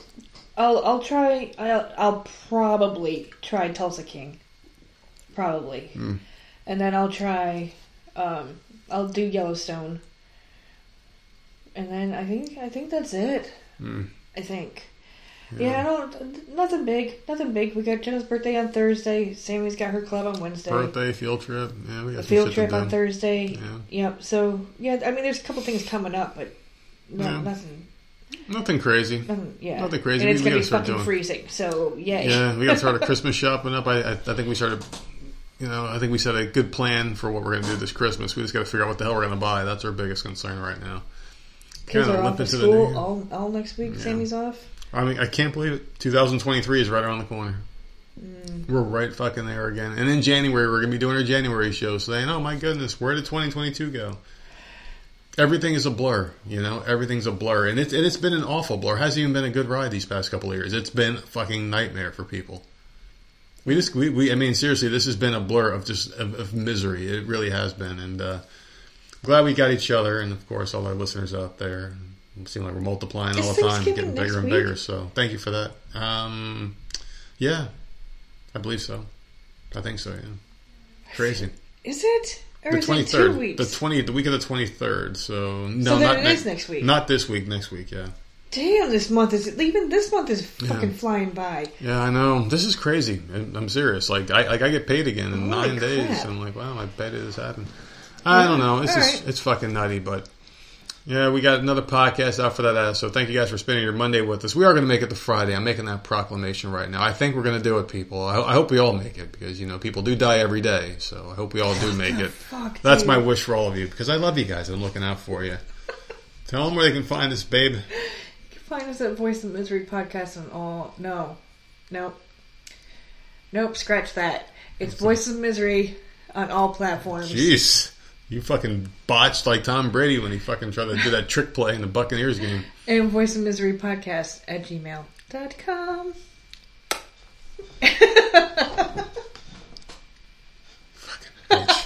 I'll I'll try. I'll I'll probably try Tulsa King. Probably. Hmm. and then I'll try. Um, I'll do Yellowstone, and then I think I think that's it. Mm. I think. Yeah. I don't. Nothing big. Nothing big. We got Jenna's birthday on Thursday. Sammy's got her club on Wednesday. Birthday, field trip. Yeah, we got A field trip on. Thursday. Yeah. Yep. So yeah, I mean, there's a couple things coming up, but no, Yeah. nothing. Nothing crazy. Nothing. Yeah. Nothing crazy. And it's we gonna gotta be fucking doing- freezing. So yay. Yeah, we got to start a <laughs> Christmas shopping up. I, I, I think we started. You know, I think we set a good plan for what we're going to do this Christmas. We just got to figure out what the hell we're going to buy. That's our biggest concern right now. Kids are off limp of into the new school all, all next week. Yeah. Sammy's off. I mean, I can't believe it. 2023 is right around the corner. Mm. We're right fucking there again. And in January, we're going to be doing our January show, saying, "Oh my goodness, where did 2022 go?" Everything is a blur, you know. Everything's a blur, and it's and it's been an awful blur. It hasn't even been a good ride these past couple of years. It's been a fucking nightmare for people. We just we, we I mean seriously, this has been a blur of just of, of misery. It really has been, and uh, glad we got each other, and of course all our listeners out there. It seems like we're multiplying all the time, getting bigger and week? bigger. So thank you for that. Um, yeah, I believe so. I think so. Yeah, crazy. Is it? Or The twenty third, the twenty, the week of the twenty third. So no, So not it ne- is next week. Not this week. Next week. Yeah. Damn, this month is even this month is fucking Yeah. flying by. Yeah, I know. This is crazy. I'm serious. Like I like I get paid again in Holy nine days. crap. And I'm like, wow, I bet it has happened. I don't know. It's all just right. it's fucking nutty, but yeah, we got another podcast out for that. So thank you guys for spending your Monday with us. We are going to make it to Friday. I'm making that proclamation right now. I think we're going to do it, people. I, I hope we all make it because you know people do die every day. So I hope we all do <laughs> make it. Fuck, That's dude. my wish for all of you because I love you guys. I'm looking out for you. Tell them where they can find us, babe. You can find us at Voice of Misery podcast on all. No, nope, nope. Scratch that. It's Voice of Misery on all platforms. Jeez. You fucking botched like Tom Brady when he fucking tried to do that trick play in the Buccaneers game. And Voice of Misery podcast at gmail.com. fucking bitch.